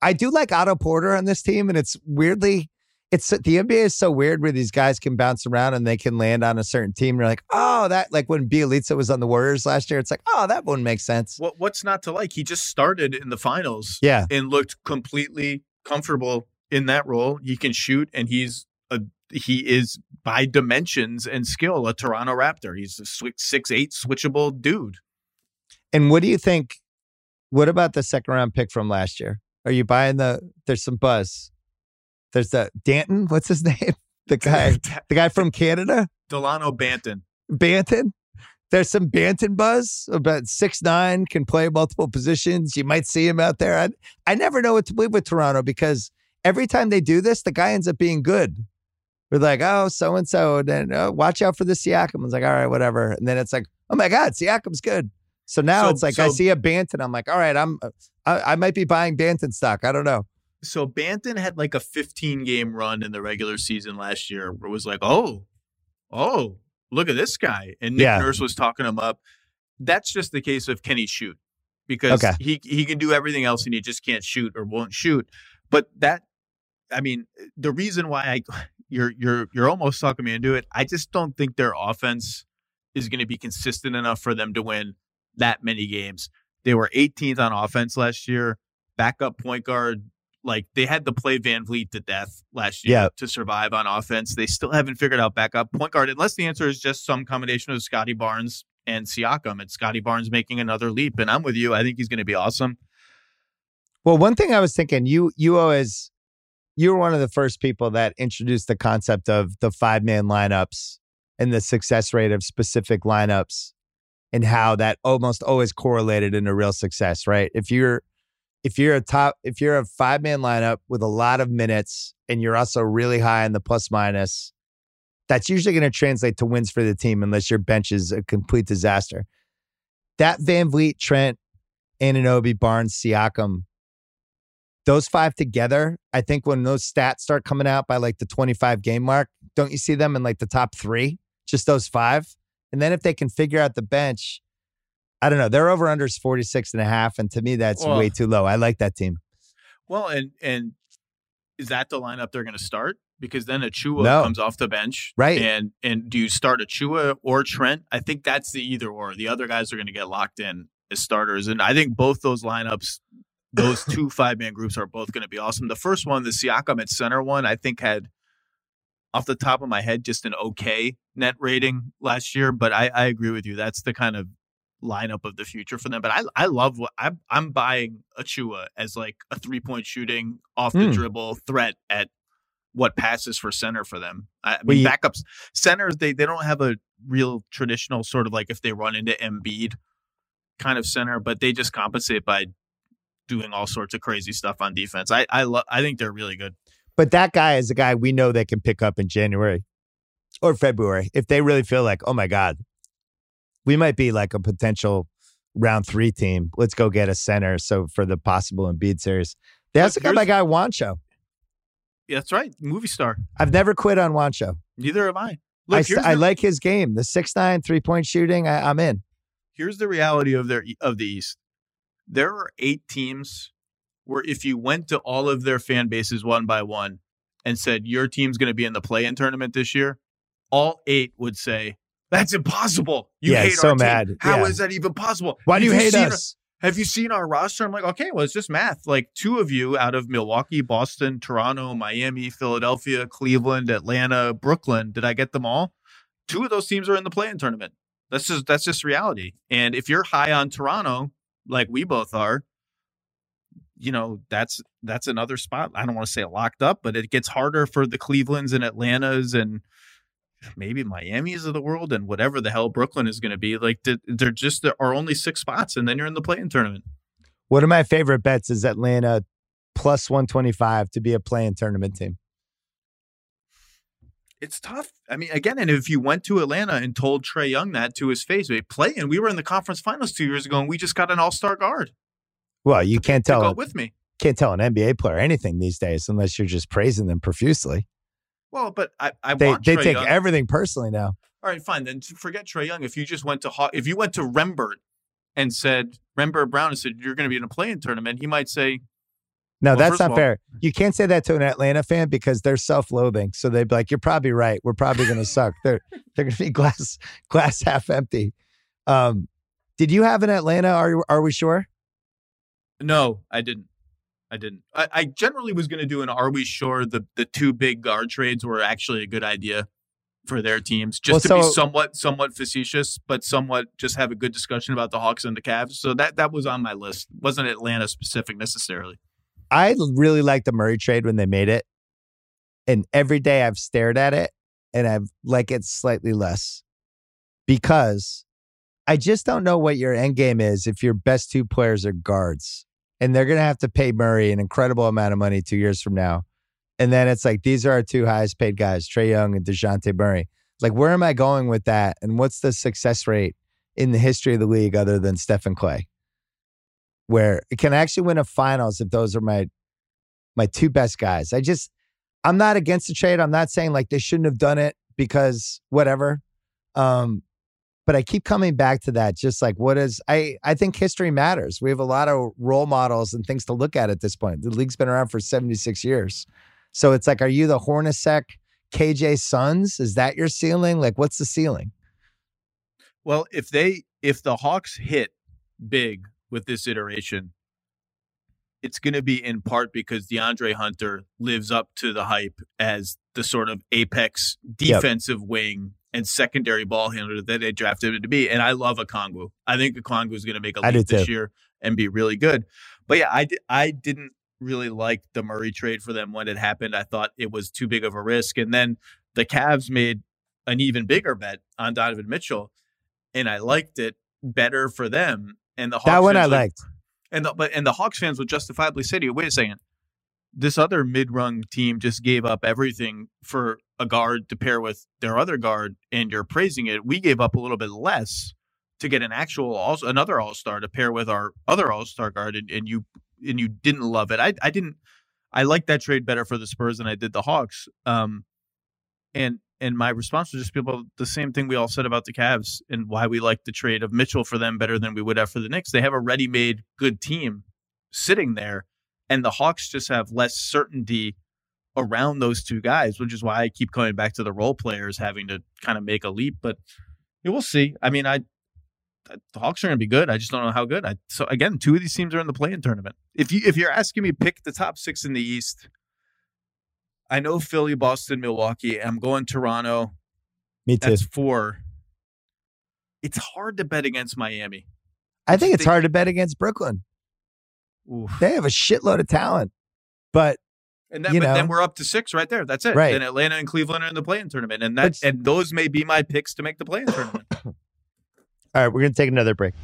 S1: I do like Otto Porter on this team, and it's weirdly, it's the NBA is so weird where these guys can bounce around and they can land on a certain team. You're like, oh, that like when Bjelica was on the Warriors last year, it's like, oh, that one makes sense.
S2: What, what's not to like? He just started in the finals
S1: Yeah,
S2: and looked completely comfortable in that role. He can shoot, and he's a he is by dimensions and skill a Toronto Raptor. He's a six eight switchable dude.
S1: and what do you think? What about the second round pick from last year? Are you buying the? There's some buzz. There's the Danton. What's his name? The guy, the guy from Canada.
S2: Dalano Banton.
S1: Banton. There's some Banton buzz about six nine, can play multiple positions. You might see him out there. I, I never know what to believe with Toronto because every time they do this, the guy ends up being good. We're like, oh, so and so, and then oh, watch out for the Siakam. It's like, all right, whatever. And then it's like, oh my God, Siakam's good. So now
S2: So-
S1: it's like I see a Banton. I'm like, all right, I'm uh, I, I might be buying Banton stock. I don't know.
S2: So Banton had like a 15 game run in the regular season last year where it was like, oh, oh, look at this guy. And Nick
S1: Yeah.
S2: Nurse was talking him up. That's just the case of can he shoot? Because
S1: Okay.
S2: he he can do everything else and he just can't shoot or won't shoot. But that I mean, the reason why I you're you're you're almost talking me into it, I just don't think their offense is going to be consistent enough for them to win that many games. They were 18th on offense last year. Backup point guard like they had to play VanVleet to death last year
S1: Yeah.
S2: to survive on offense. They still haven't figured out backup point guard unless the answer is just some combination of Scottie Barnes and Siakam. And Scottie Barnes making another leap. And I'm with you. I think he's going to be awesome.
S1: Well, one thing I was thinking, you you always you were one of the first people that introduced the concept of the five man lineups and the success rate of specific lineups and how that almost always correlated into real success, right? If you're if you're a top if you're a five man lineup with a lot of minutes and you're also really high in the plus minus, that's usually going to translate to wins for the team unless your bench is a complete disaster. That VanVleet, Trent, Anunoby, Barnes, Siakam, those five together, I think when those stats start coming out by like the 25 game mark, don't you see them in like the top three? Just those five. And then if they can figure out the bench, I don't know. Their over under is 46 and a half. And to me, that's
S2: Well-
S1: way too low. I like that team.
S2: Well, and and is that the lineup they're going to start? Because then Achiuwa
S1: No.
S2: comes off the bench,
S1: Right.
S2: And and do you start Achiuwa or Trent? I think that's the either or. The other guys are going to get locked in as starters, and I think both those lineups, those two five man groups, are both going to be awesome. The first one, the Siakam at center one, I think had off the top of my head just an okay net rating last year, but I, I agree with you. That's the kind of lineup of the future for them. But I I love what I'm I'm buying Achiuwa as like a three point shooting off the
S1: Hmm.
S2: dribble threat at what passes for center for them. I, mean
S1: you-
S2: backups centers they they don't have a real traditional sort of like if they run into Embiid kind of center, but they just compensate by doing all sorts of crazy stuff on defense. I I love I think they're really good.
S1: But that guy is a guy we know they can pick up in January or February if they really feel like, oh my God, we might be like a potential round three team. Let's go get a center. So for the possible Embiid series, they also got my guy Juancho.
S2: Yeah, that's right. Movie star.
S1: I've never quit on Juancho.
S2: Neither have I.
S1: I,
S2: Look,
S1: st-
S2: here's,
S1: I like his game. The six nine three point shooting. I, I'm in.
S2: here's the reality of their of the East. There are eight teams where if you went to all of their fan bases one by one and said your team's going to be in the play-in tournament this year, all eight would say that's impossible. You
S1: Yeah,
S2: hate
S1: so
S2: our team.
S1: mad.
S2: How is
S1: Yeah.
S2: that even possible?
S1: Why do you
S2: Have
S1: hate us?
S2: have you seen our roster? I'm like, okay, well, it's just math. Like two of you out of Milwaukee, Boston, Toronto, Miami, Philadelphia, Cleveland, Atlanta, Brooklyn. Did I get them all? Two of those teams are in the play-in tournament. That's just that's just reality. And if you're high on Toronto, like we both are, you know, that's that's another spot. I don't want to say locked up, but it gets harder for the Clevelands and Atlantas and maybe Miami's of the world and whatever the hell Brooklyn is going to be. Like they're just there are only six spots, and then you're in the play-in tournament.
S1: One of my favorite bets is Atlanta plus one twenty five to be a play-in tournament team.
S2: It's tough. I mean, again, and if you went to Atlanta and told Trae Young that to his face, we play, and we were in the conference finals two years ago, and we just got an All Star guard.
S1: Well, you can't tell
S2: with me.
S1: Can't tell an NBA player anything these days unless you're just praising them profusely.
S2: Well, but I, I
S1: they
S2: want
S1: they take
S2: Young.
S1: everything personally now.
S2: All right, fine. Then forget Trae Young. If you just went to Haw- if you went to Rembert and said Rembert Browne and said you're going to be in a play-in tournament, he might say,
S1: No,
S2: Well,
S1: that's not
S2: all-
S1: fair. You can't say that to an Atlanta fan because they're self-loathing. So they'd be like, "You're probably right. We're probably going to suck." They're they're going to be glass glass half empty. Um, did you have an Atlanta? Are are we sure?
S2: "No, I didn't. I didn't. I, I generally was going to do an Are we sure the the two big guard trades were actually a good idea for their teams, just
S1: Well,
S2: to
S1: so-
S2: be somewhat somewhat facetious, but somewhat just have a good discussion about the Hawks and the Cavs. So that that was on my list. wasn't Atlanta specific necessarily.
S1: I really liked the Murray trade when they made it, and every day I've stared at it and I like it slightly less because I just don't know what your end game is if your best two players are guards, and they're going to have to pay Murray an incredible amount of money two years from now, and then it's like these are our two highest paid guys, Trae Young and Dejounte Murray. Like, where am I going with that? And what's the success rate in the history of the league other than Stephen Klay? Where it can actually win a finals if those are my my two best guys. I just I'm not against the trade. I'm not saying like they shouldn't have done it because whatever. Um, but I keep coming back to that. Just like what is I I think history matters. We have a lot of role models and things to look at at this point. The league's been around for 76 years. So it's like, are you the Hornacek KJ Suns? Is that your ceiling? Like, what's the ceiling?
S2: Well, if they if the Hawks hit big with this iteration, it's going to be in part because DeAndre Hunter lives up to the hype as the sort of apex defensive wing and secondary ball handler that they drafted him to be. And I love Okongwu. I think Okongwu is going to make a leap this
S1: too.
S2: year and be really good. But yeah, I di- I didn't really like the Murray trade for them when it happened. I thought it was too big of a risk. And then the Cavs made an even bigger bet on Donovan Mitchell, and I liked it better for them. And the Hawks
S1: that one I
S2: would-
S1: liked.
S2: and the, but and the Hawks fans would justifiably say to you, "Wait a second, this other mid-rung team just gave up everything for a guard to pair with their other guard, and you're praising it. We gave up a little bit less to get an actual all, another All Star to pair with our other All Star guard, and, and you and you didn't love it. I I didn't. I liked that trade better for the Spurs than I did the Hawks. Um, and and my response was just people the same thing we all said about the Cavs and why we like the trade of Mitchell for them better than we would have for the Knicks. They have a ready-made good team sitting there, and the Hawks just have less certainty around those two guys, which is why I keep coming back to the role players having to kind of make a leap. But we'll see. I mean, I the Hawks are going to be good. I just don't know how good. I so again, two of these teams are in the play-in tournament. If you if you're asking me pick the top six in the East, I know Philly, Boston, Milwaukee. I'm going Toronto.
S1: Me too.
S2: That's four. It's hard to bet against Miami.
S1: I think it's
S2: they-
S1: hard to bet against Brooklyn.
S2: Oof.
S1: They have a shitload of talent, but
S2: And then,
S1: you
S2: but then we're up to six right there. That's it.
S1: Right.
S2: Then Atlanta and Cleveland are in the play-in tournament, and that and those may be my picks to make the play-in tournament.
S1: all right, we're gonna take another break.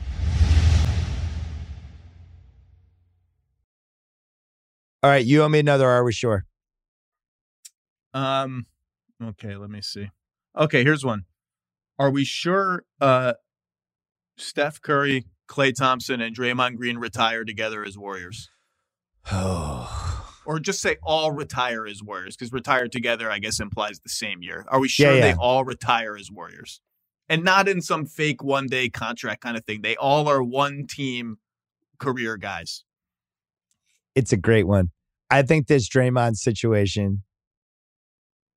S1: All right, you owe me another. Are we sure?
S2: Um, okay, let me see. Okay, here's one. Are we sure uh Steph Curry, Klay Thompson, and Draymond Green retire together as Warriors?
S1: Oh,
S2: Or just say all retire as Warriors, because retire together, I guess, implies the same year. Are we sure
S1: Yeah, yeah.
S2: they all retire as Warriors? And not in some fake one day contract kind of thing. They all are one team career guys.
S1: it's a great one. I think this Draymond situation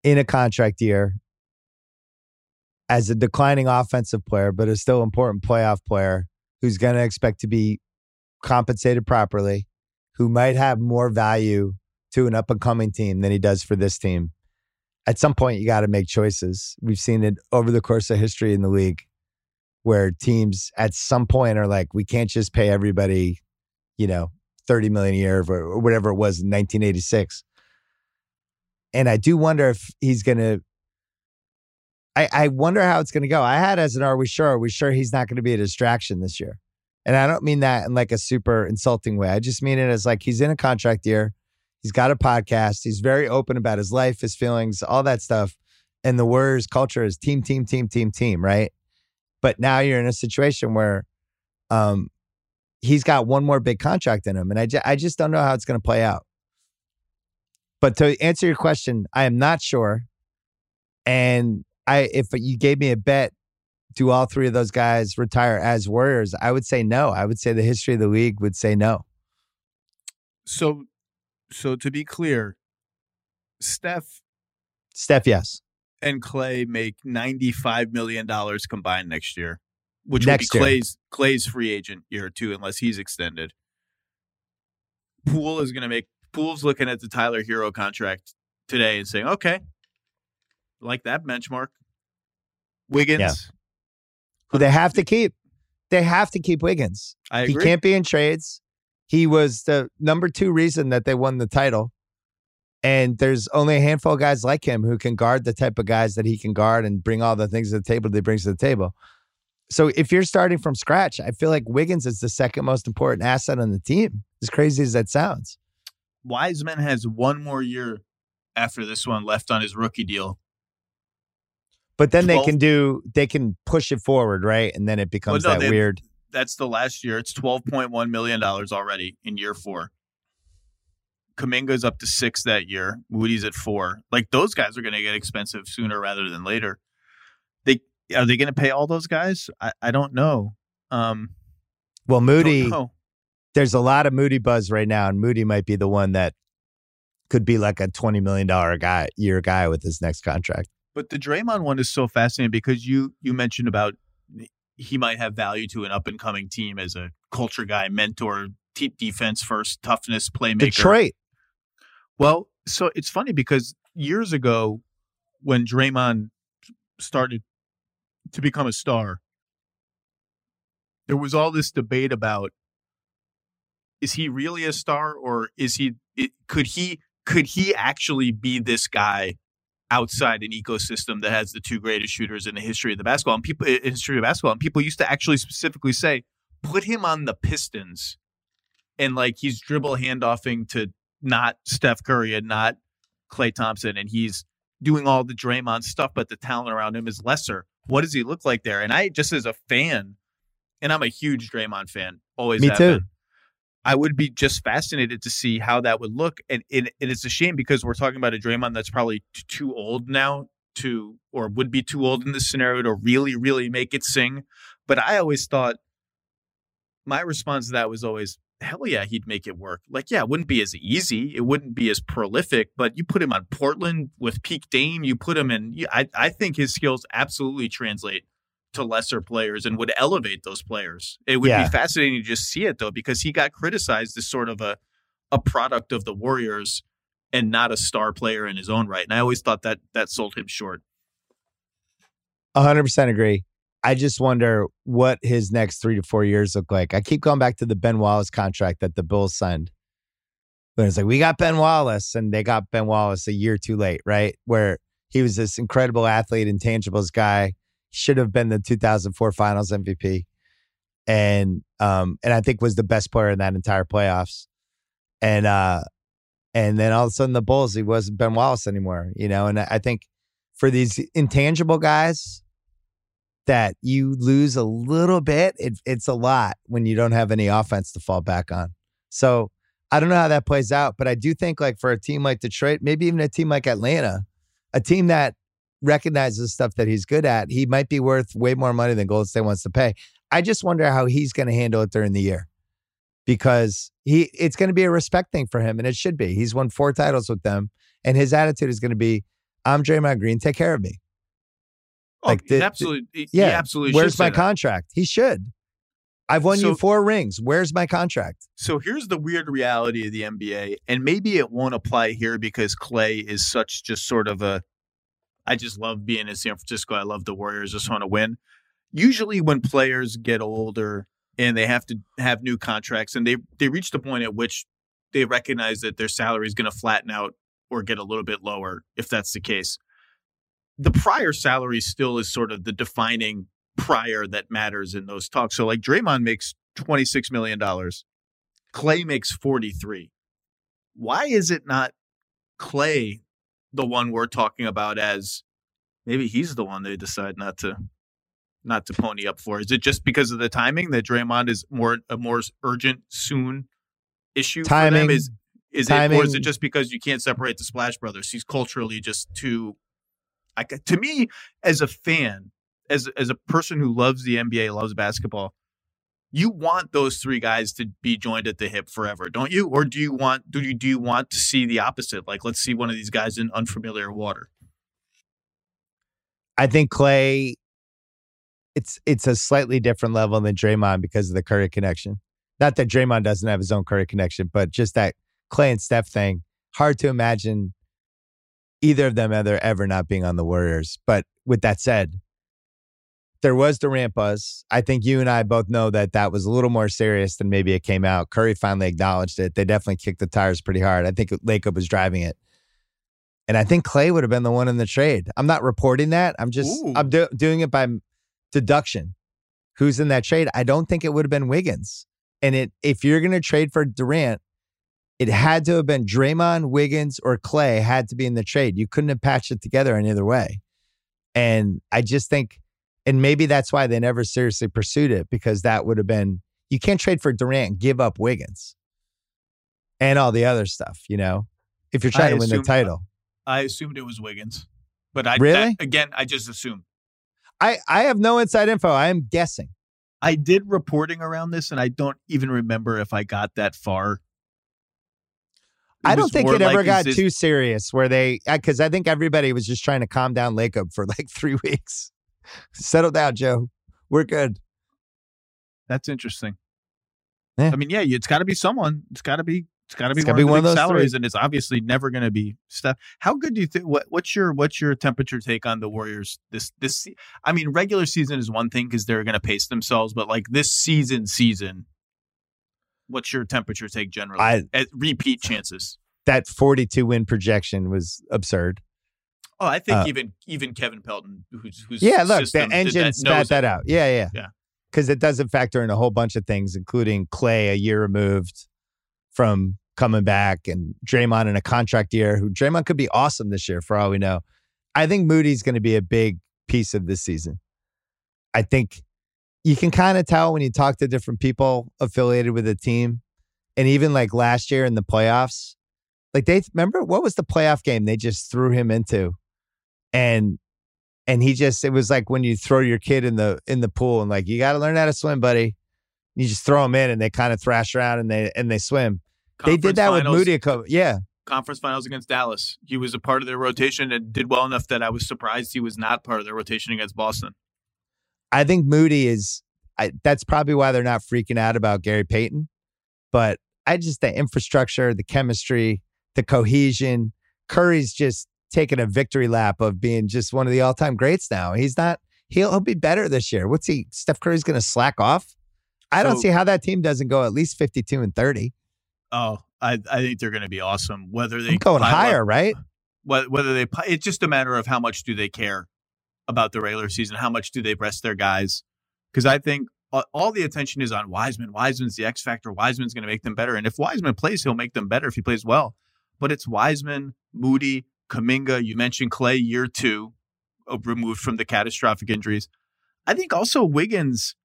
S1: in a contract year as a declining offensive player, but a still important playoff player who's going to expect to be compensated properly, who might have more value to an up and coming team than he does for this team. At some point, you got to make choices. We've seen it over the course of history in the league where teams at some point are like, we can't just pay everybody, you know, 30 million a year or whatever it was in 1986. And I do wonder if he's going to I, I wonder how it's going to go. I had as an are we sure? Are we sure he's not going to be a distraction this year? And I don't mean that in like a super insulting way. I just mean it as like he's in a contract year. He's got a podcast. He's very open about his life, his feelings, all that stuff. And the Warriors culture is team, team, team, team, team, right? But now you're in a situation where um, he's got one more big contract in him. And I, ju- I just don't know how it's going to play out. But to answer your question, I am not sure. And I if you gave me a bet, do all three of those guys retire as Warriors? I would say no. I would say the history of the league would say no.
S2: So, so to be clear, Steph,
S1: Steph, yes,
S2: and Klay make ninety five million dollars combined next year, which
S1: Next
S2: will be Klay's Klay's free agent year too, unless he's extended. Poole is going to make Poole's looking at the Tyler Herro contract today and saying, "Okay, like that benchmark." Wiggins,
S1: Yeah. who they have to keep. They have to keep Wiggins.
S2: I
S1: He can't be in trades. He was the number two reason that they won the title. And there's only a handful of guys like him who can guard the type of guys that he can guard and bring all the things to the table that he brings to the table. So if you're starting from scratch, I feel like Wiggins is the second most important asset on the team. As crazy as that sounds.
S2: Wiseman has one more year after this one left on his rookie deal.
S1: But then they can do they can push it forward, right? And then it becomes
S2: no,
S1: that
S2: they-
S1: weird.
S2: That's the last year. It's twelve point one million dollars already in year four. Kuminga's up to six that year. Moody's at four. Like those guys are going to get expensive sooner rather than later. They are they going to pay all those guys? I, I don't know. Um,
S1: Well, Moody,
S2: know.
S1: there's a lot of Moody buzz right now, and Moody might be the one that could be like a twenty million dollar guy year guy with his next contract.
S2: But the Draymond one is so fascinating because you you mentioned about he might have value to an up and coming team as a culture guy, mentor, te- defense first, toughness, playmaker.
S1: Detroit,
S2: Well, so it's funny because years ago, when Draymond started to become a star, there was all this debate about is he really a star or is he could he could he actually be this guy outside an ecosystem that has the two greatest shooters in the history of the basketball and people in history of basketball and people used to actually specifically say put him on the Pistons and like he's dribble handoffing to not Steph Curry and not Klay Thompson, and he's doing all the Draymond stuff, but the talent around him is lesser. What does he look like there? And I just as a fan, and I'm a huge Draymond fan, always
S1: Me
S2: have
S1: too.
S2: been, I would be just fascinated to see how that would look. And, and, and it's a shame because we're talking about a Draymond that's probably t- too old now to, or would be too old in this scenario to really, really make it sing. But I always thought my response to that was always, hell yeah, he'd make it work. Like, yeah, it wouldn't be as easy. It wouldn't be as prolific, but you put him on Portland with peak Dame, you put him in, I, I think his skills absolutely translate to lesser players and would elevate those players. It would
S1: Yeah.
S2: be fascinating to just see it though, because he got criticized as sort of a, a product of the Warriors and not a star player in his own right. And I always thought that that sold him short.
S1: hundred percent agree. I just wonder what his next three to four years look like. I keep going back to the Ben Wallace contract that the Bulls signed. But it's like we got Ben Wallace, and they got Ben Wallace a year too late, right? Where he was this incredible athlete, intangibles guy, should have been the 2004 Finals MVP, and um, and I think was the best player in that entire playoffs. And uh, and then all of a sudden the Bulls, he wasn't Ben Wallace anymore, you know. And I think for these intangible guys that you lose a little bit, it, it's a lot when you don't have any offense to fall back on. So I don't know how that plays out, but I do think like for a team like Detroit, maybe even a team like Atlanta, a team that recognizes stuff that he's good at, he might be worth way more money than Golden State wants to pay. I just wonder how he's going to handle it during the year because he it's going to be a respect thing for him, and it should be. He's won four titles with them, and his attitude is going to be, "I'm Draymond Green, take care of me."
S2: Oh,
S1: Like,
S2: he
S1: the-
S2: absolutely, he
S1: yeah,
S2: absolutely.
S1: Where's my
S2: that.
S1: contract? He should. I've won
S2: So-
S1: you four rings. Where's my contract?
S2: So here's the weird reality of the NBA, and maybe it won't apply here because Klay is such just sort of a. I just love being in San Francisco. I love the Warriors. Just want to win. Usually, when players get older and they have to have new contracts, and they they reach the point at which they recognize that their salary is going to flatten out or get a little bit lower, if that's the case. The prior salary still is sort of the defining prior that matters in those talks. So, like Draymond makes twenty six million dollars. Klay makes 43. Why is it not Klay the one we're talking about as maybe he's the one they decide not to not to pony up for? Is it just because of the timing that Draymond is more a more urgent soon issue for
S1: Timing.
S2: them? Is is it or is it just because you can't separate the Splash Brothers? He's culturally just too I, to me as a fan, as as a person who loves the NBA, loves basketball, you want those three guys to be joined at the hip forever, don't you? Or do you want do you do you want to see the opposite? Like let's see one of these guys in unfamiliar water.
S1: I think Klay. It's it's a slightly different level than Draymond because of the Curry connection. Not that Draymond doesn't have his own Curry connection, but just that Klay and Steph thing. Hard to imagine either of them ever ever not being on the Warriors. But with that said, there was Durant buzz. I think you and I both know that that was a little more serious than maybe it came out. Curry finally acknowledged it. They definitely kicked the tires pretty hard. I think Lacob was driving it. And I think Klay would have been the one in the trade. I'm not reporting that. I'm just
S2: Ooh.
S1: I'm do- doing it by deduction. Who's in that trade? I don't think it would have been Wiggins. And it if you're going to trade for Durant, it had to have been Draymond, Wiggins, or Klay had to be in the trade. You couldn't have patched it together any other way. And I just think, and maybe that's why they never seriously pursued it because that would have been you can't trade for Durant and give up Wiggins and all the other stuff. You know, if you're trying
S2: I
S1: to win the title.
S2: I assumed it was Wiggins, but I
S1: Really?
S2: that- again I just assumed.
S1: I, I have no inside info. I am guessing.
S2: I did reporting around this, and I don't even remember if I got that far. It
S1: I don't think it ever
S2: like,
S1: got
S2: this-
S1: too serious where they, because I think everybody was just trying to calm down Lacob for like three weeks. Settle down, Joe. We're good.
S2: That's interesting.
S1: Yeah.
S2: I mean, yeah, it's got to be someone. It's got to be. It's got to be one, of
S1: be
S2: the
S1: one of those
S2: salaries,
S1: three.
S2: and it's obviously never going to be Steph. How good do you think? What, what's your what's your temperature take on the Warriors this this? I mean, regular season is one thing because they're going to pace themselves, but like this season, season, what's your temperature take generally?
S1: I
S2: At repeat chances.
S1: that 42 win projection was absurd.
S2: Oh, I think
S1: Uh,
S2: even even Kevin Pelton, who's who's
S1: Yeah, look, the engine
S2: that,
S1: spat
S2: knows
S1: that out. Yeah, yeah,
S2: Yeah.
S1: Because it doesn't factor in a whole bunch of things, including Klay a year removed from coming back and Draymond in a contract year. Who Draymond could be awesome this year for all we know. I think Moody's going to be a big piece of this season. I think you can kind of tell when you talk to different people affiliated with the team, and even like last year in the playoffs, like they remember what was the playoff game they just threw him into, and and he just it was like when you throw your kid in the in the pool and like you got to learn how to swim, buddy. You just throw them in and they kind of thrash around and they and they swim. they did
S2: Conference
S1: that with Moody. a couple- Yeah,
S2: conference finals against Dallas. He was a part of their rotation and did well enough that I was surprised he was not part of their rotation against Boston.
S1: I think Moody is. I, that's probably why they're not freaking out about Gary Payton. But I just the infrastructure, the chemistry, the cohesion. Curry's just taking a victory lap of being just one of the all-time greats now. He's not. He'll, he'll be better this year. What's he? Steph Curry's going to slack off. I don't see how that team doesn't go at least fifty-two and thirty.
S2: Oh, I, I think they're going to be awesome. Whether they
S1: I'm going
S2: pile up-
S1: higher, right?
S2: whether, whether they it's just a matter of how much do they care about the regular season how much do they rest their guys because i think all the attention is on wiseman wiseman's the x factor wiseman's going to make them better and if wiseman plays he'll make them better if he plays well but it's wiseman moody kuminga you mentioned klay year two uh, removed from the catastrophic injuries i think also wiggins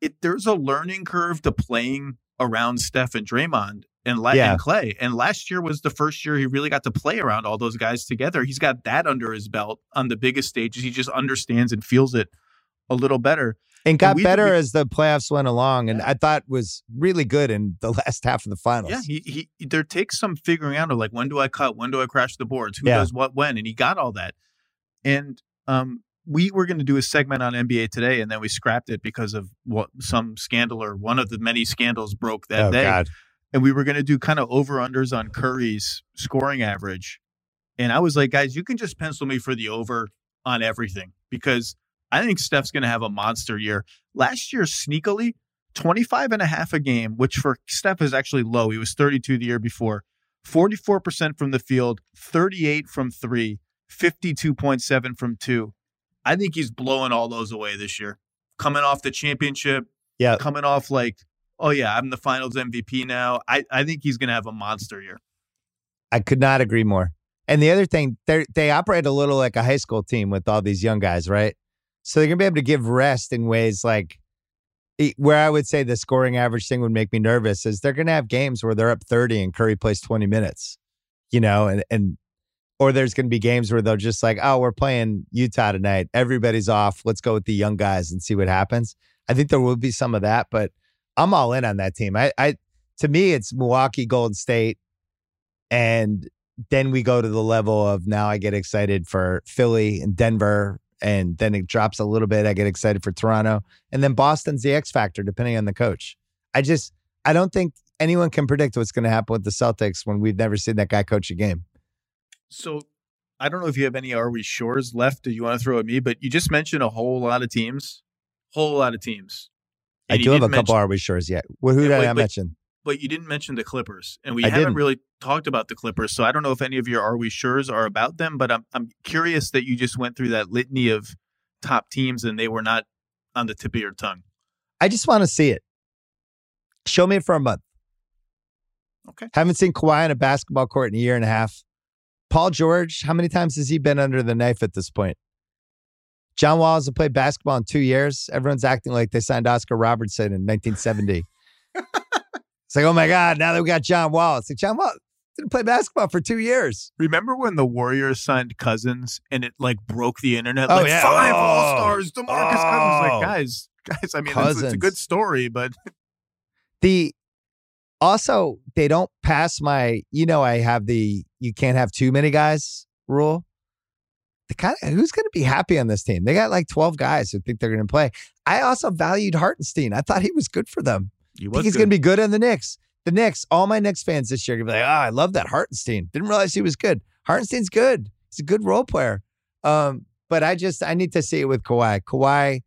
S2: it there's a learning curve to playing around steph and draymond and, la-
S1: Yeah.
S2: and Klay. And last year was the first year he really got to play around all those guys together. He's got that under his belt on the biggest stages. He just understands and feels it a little better.
S1: And got
S2: we-
S1: better
S2: we-
S1: as the playoffs went along, and
S2: Yeah.
S1: I thought was really good in the last half of the finals.
S2: Yeah, he, he there takes some figuring out of like when do I cut, when do I crash the boards, who
S1: Yeah.
S2: does what when, and he got all that. And um, we were going to do a segment on NBA today, and then we scrapped it because of what some scandal or one of the many scandals broke that
S1: oh,
S2: day.
S1: God.
S2: And we were going to do kind of over unders on Curry's scoring average. And I was like, guys, you can just pencil me for the over on everything because I think Steph's going to have a monster year. Last year, sneakily, 25 and a half a game, which for Steph is actually low. He was 32 the year before. 44% from the field, 38 from three, 52.7 from two. I think he's blowing all those away this year. Coming off the championship,
S1: Yeah.
S2: coming off like, oh yeah, I'm the finals MVP now. I, I think he's gonna have a monster year.
S1: I could not agree more. And the other thing, they they operate a little like a high school team with all these young guys, right? So they're gonna be able to give rest in ways like where I would say the scoring average thing would make me nervous is they're gonna have games where they're up 30 and Curry plays 20 minutes, you know, and and or there's gonna be games where they're just like, oh, we're playing Utah tonight. Everybody's off. Let's go with the young guys and see what happens. I think there will be some of that, but I'm all in on that team. I, I to me, it's Milwaukee, Golden State, and then we go to the level of now I get excited for Philly and Denver, and then it drops a little bit. I get excited for Toronto, and then Boston's the X factor depending on the coach. I just I don't think anyone can predict what's going to happen with the Celtics when we've never seen that guy coach a game.
S2: So I don't know if you have any Are We Sures left that you want to throw at me, but you just mentioned a whole lot of teams. Whole lot of teams.
S1: I
S2: And you
S1: do have a
S2: didn't
S1: couple. Are we sures yet? Well, who
S2: Yeah,
S1: did
S2: wait,
S1: I mention?
S2: But you didn't mention the Clippers, and we
S1: I
S2: haven't
S1: didn't.
S2: really talked about the Clippers. So I don't know if any of your Are We sure's are about them, but I'm I'm curious that you just went through that litany of top teams and they were not on the tip of your tongue.
S1: I just want to see it. Show me it for a month.
S2: Okay.
S1: Haven't seen Kawhi on a basketball court in a year and a half. Paul George, how many times has he been under the knife at this point? John Wall hasn't played basketball in two years. Everyone's acting like they signed Oscar Robertson in 1970. It's like, oh my God, now that we got John Wall. It's like, John Wall didn't play basketball for two years.
S2: Remember when the Warriors signed Cousins and it like broke the internet?
S1: Oh,
S2: like
S1: yeah.
S2: five
S1: Oh.
S2: All Stars, Demarcus Cousins.
S1: Oh.
S2: Like guys, guys. I mean, it's, it's a good story, but
S1: The also they don't pass my, you know, I have the you can't have too many guys rule. The kind of who's going to be happy on this team? They got like 12 guys who think they're going to play. I also valued Hartenstein. I thought he was good for them.
S2: He
S1: think he's going to be good on the Knicks. The Knicks, all my Knicks fans this year are going to be like, oh, I love that Hartenstein. Didn't realize he was good. Hartenstein's good. He's a good role player. Um, but I just I need to see it with Kawhi. Kawhi,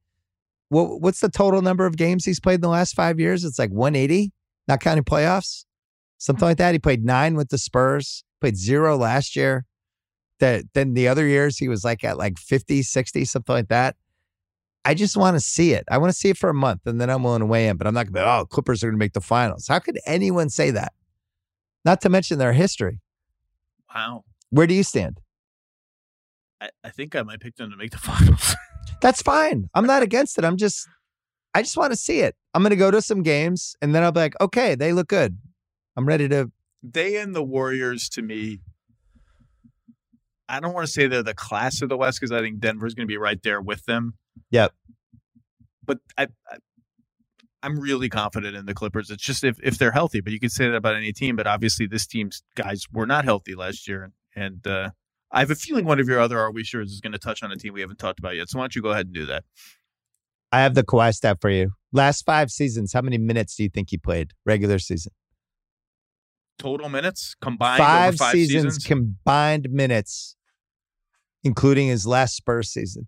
S1: what what's the total number of games he's played in the last five years? It's like 180, not counting playoffs, something like that. He played nine with the Spurs, played zero last year. That then the other years he was like at like 50, 60, something like that. I just want to see it. I want to see it for a month and then I'm willing to weigh in, but I'm not going to be, oh, Clippers are going to make the finals. How could anyone say that? Not to mention their history.
S2: wow.
S1: Where do you stand?
S2: I, I think I might pick them to make the finals.
S1: That's fine. I'm not against it. I'm just, I just want to see it. I'm going to go to some games and then I'll be like, okay, they look good. I'm ready to.
S2: they and the Warriors to me. I don't want to say they're the class of the West because I think Denver's going to be right there with them.
S1: Yep.
S2: But I, I, I'm really confident in the Clippers. It's just if, if they're healthy, but you could say that about any team. But obviously, this team's guys were not healthy last year, and uh, I have a feeling one of your other Are We Sure is going to touch on a team we haven't talked about yet. So why don't you go ahead and do that?
S1: I have the Kawhi stat for you. Last five seasons, how many minutes do you think he played regular season?
S2: Total minutes combined
S1: Five,
S2: five
S1: seasons,
S2: seasons.
S1: combined minutes, including his last Spurs season.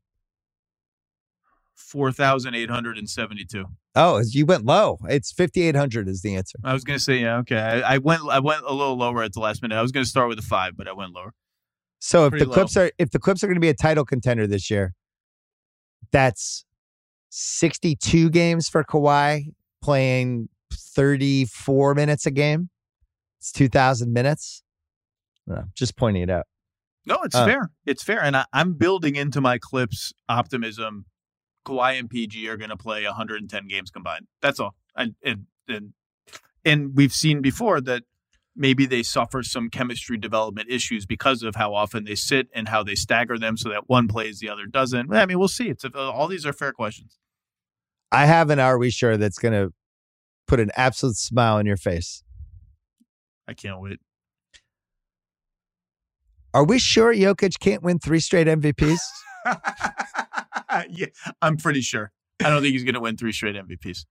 S2: Four thousand eight hundred and seventy-two.
S1: Oh, you went low. It's 5,800 is the answer.
S2: I was gonna say yeah, okay. I, I went I went a little lower at the last minute. I was gonna start with a five, but I went lower.
S1: So if
S2: Pretty
S1: the
S2: low.
S1: Clips are if the Clips are going to be a title contender this year, that's 62 games for Kawhi playing 34 minutes a game. It's 2,000 minutes. Just pointing it out.
S2: No, it's
S1: Uh,
S2: fair. It's fair, and I, I'm building into my clips optimism. Kawhi and PG are going to play 110 games combined. That's all. And and and and we've seen before that maybe they suffer some chemistry development issues because of how often they sit and how they stagger them, so that one plays, the other doesn't. I mean, we'll see. It's all these are fair questions.
S1: I have an Are We Sure that's going to put an absolute smile on your face.
S2: I can't wait.
S1: Are we sure Jokic can't win three straight MVPs?
S2: yeah, I'm pretty sure. I don't think he's going to win three straight MVPs.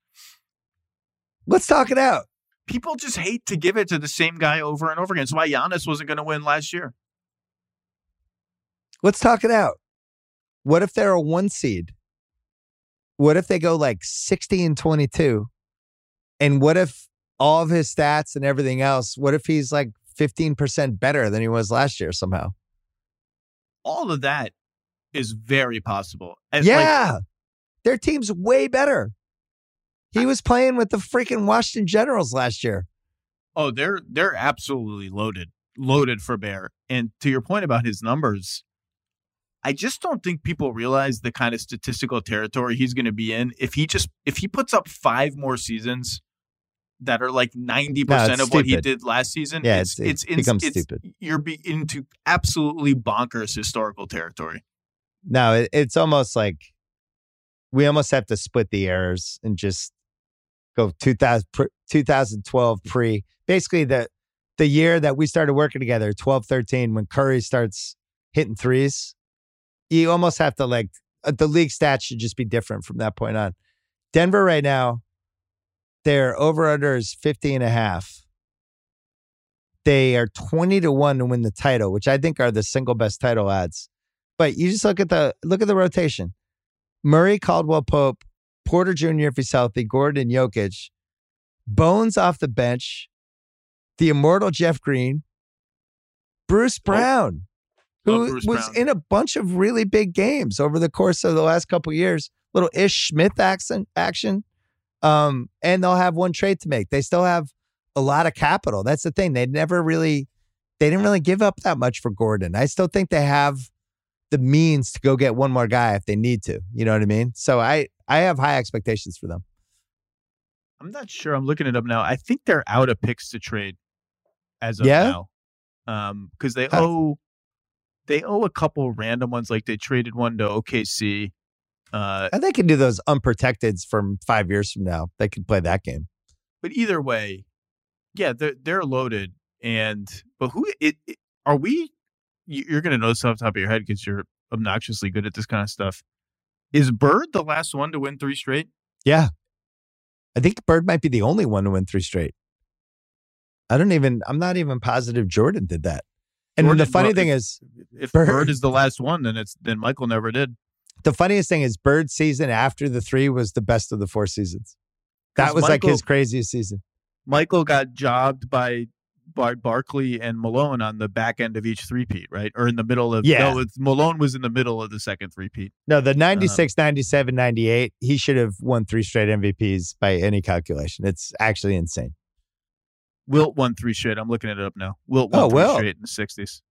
S1: Let's talk it out.
S2: People just hate to give it to the same guy over and over again. That's why Giannis wasn't going to win last year.
S1: Let's talk it out. What if they're a one seed? What if they go like 60 and 22? And what if all of his stats and everything else, what if he's like 15% better than he was last year somehow?
S2: All of that is very possible.
S1: And yeah. Like, their team's way better. He was playing with the freaking Washington Generals last year.
S2: Oh, they're they're absolutely loaded, loaded for Bear. And to your point about his numbers, I just don't think people realize the kind of statistical territory he's going to be in if he just if he puts up five more seasons that are like 90% no, of stupid. what he did last season.
S1: Yeah, it's, it's, it becomes it's, stupid.
S2: You're be into absolutely bonkers historical territory.
S1: No, it, it's almost like we almost have to split the errors and just go 2000, 2012 pre. Basically, the the year that we started working together, 12, 13, when Curry starts hitting threes, you almost have to like, uh, the league stats should just be different from that point on. Denver right now, their over under is 50 and a half. They are 20 to 1 to win the title, which I think are the single best title odds. But you just look at the look at the rotation. Murray, Caldwell Pope, Porter Jr. if he's healthy, Gordon Jokic, Bones off the bench, the immortal Jeff Green, Bruce Brown, who Bruce was Brown. in a bunch of really big games over the course of the last couple years. Little Ish Smith action, action. Um, and they'll have one trade to make. They still have a lot of capital. That's the thing. They never really, they didn't really give up that much for Gordon. I still think they have the means to go get one more guy if they need to. You know what I mean? So I I have high expectations for them.
S2: I'm not sure. I'm looking it up now. I think they're out of picks to trade as of yeah? now. Um, because they owe they owe a couple random ones, like they traded one to OKC.
S1: Uh, and they can do those unprotecteds from five years from now. They can play that game.
S2: But either way, yeah, they're they're loaded. And but who it, it are we you're going to know this off the top of your head because you're obnoxiously good at this kind of stuff. Is Bird the last one to win three straight?
S1: Yeah. I think Bird might be the only one to win three straight. I don't even, I'm not even positive Jordan did that. And Jordan, the funny well, thing
S2: if,
S1: is,
S2: if Bird, Bird, is the last one, then it's then Michael never did.
S1: The funniest thing is Bird's season after the three was the best of the four seasons. That was Michael, like his craziest season.
S2: Michael got jobbed by Bart Barkley and Malone on the back end of each three-peat, right? Or in the middle of
S1: yeah.
S2: No, Malone was in the middle of the second three-peat.
S1: No, the 96, um, 97, 98, he should have won three straight MVPs by any calculation. It's actually insane.
S2: Wilt won three straight. I'm looking it up now. Wilt won oh, three well. straight in the 60s.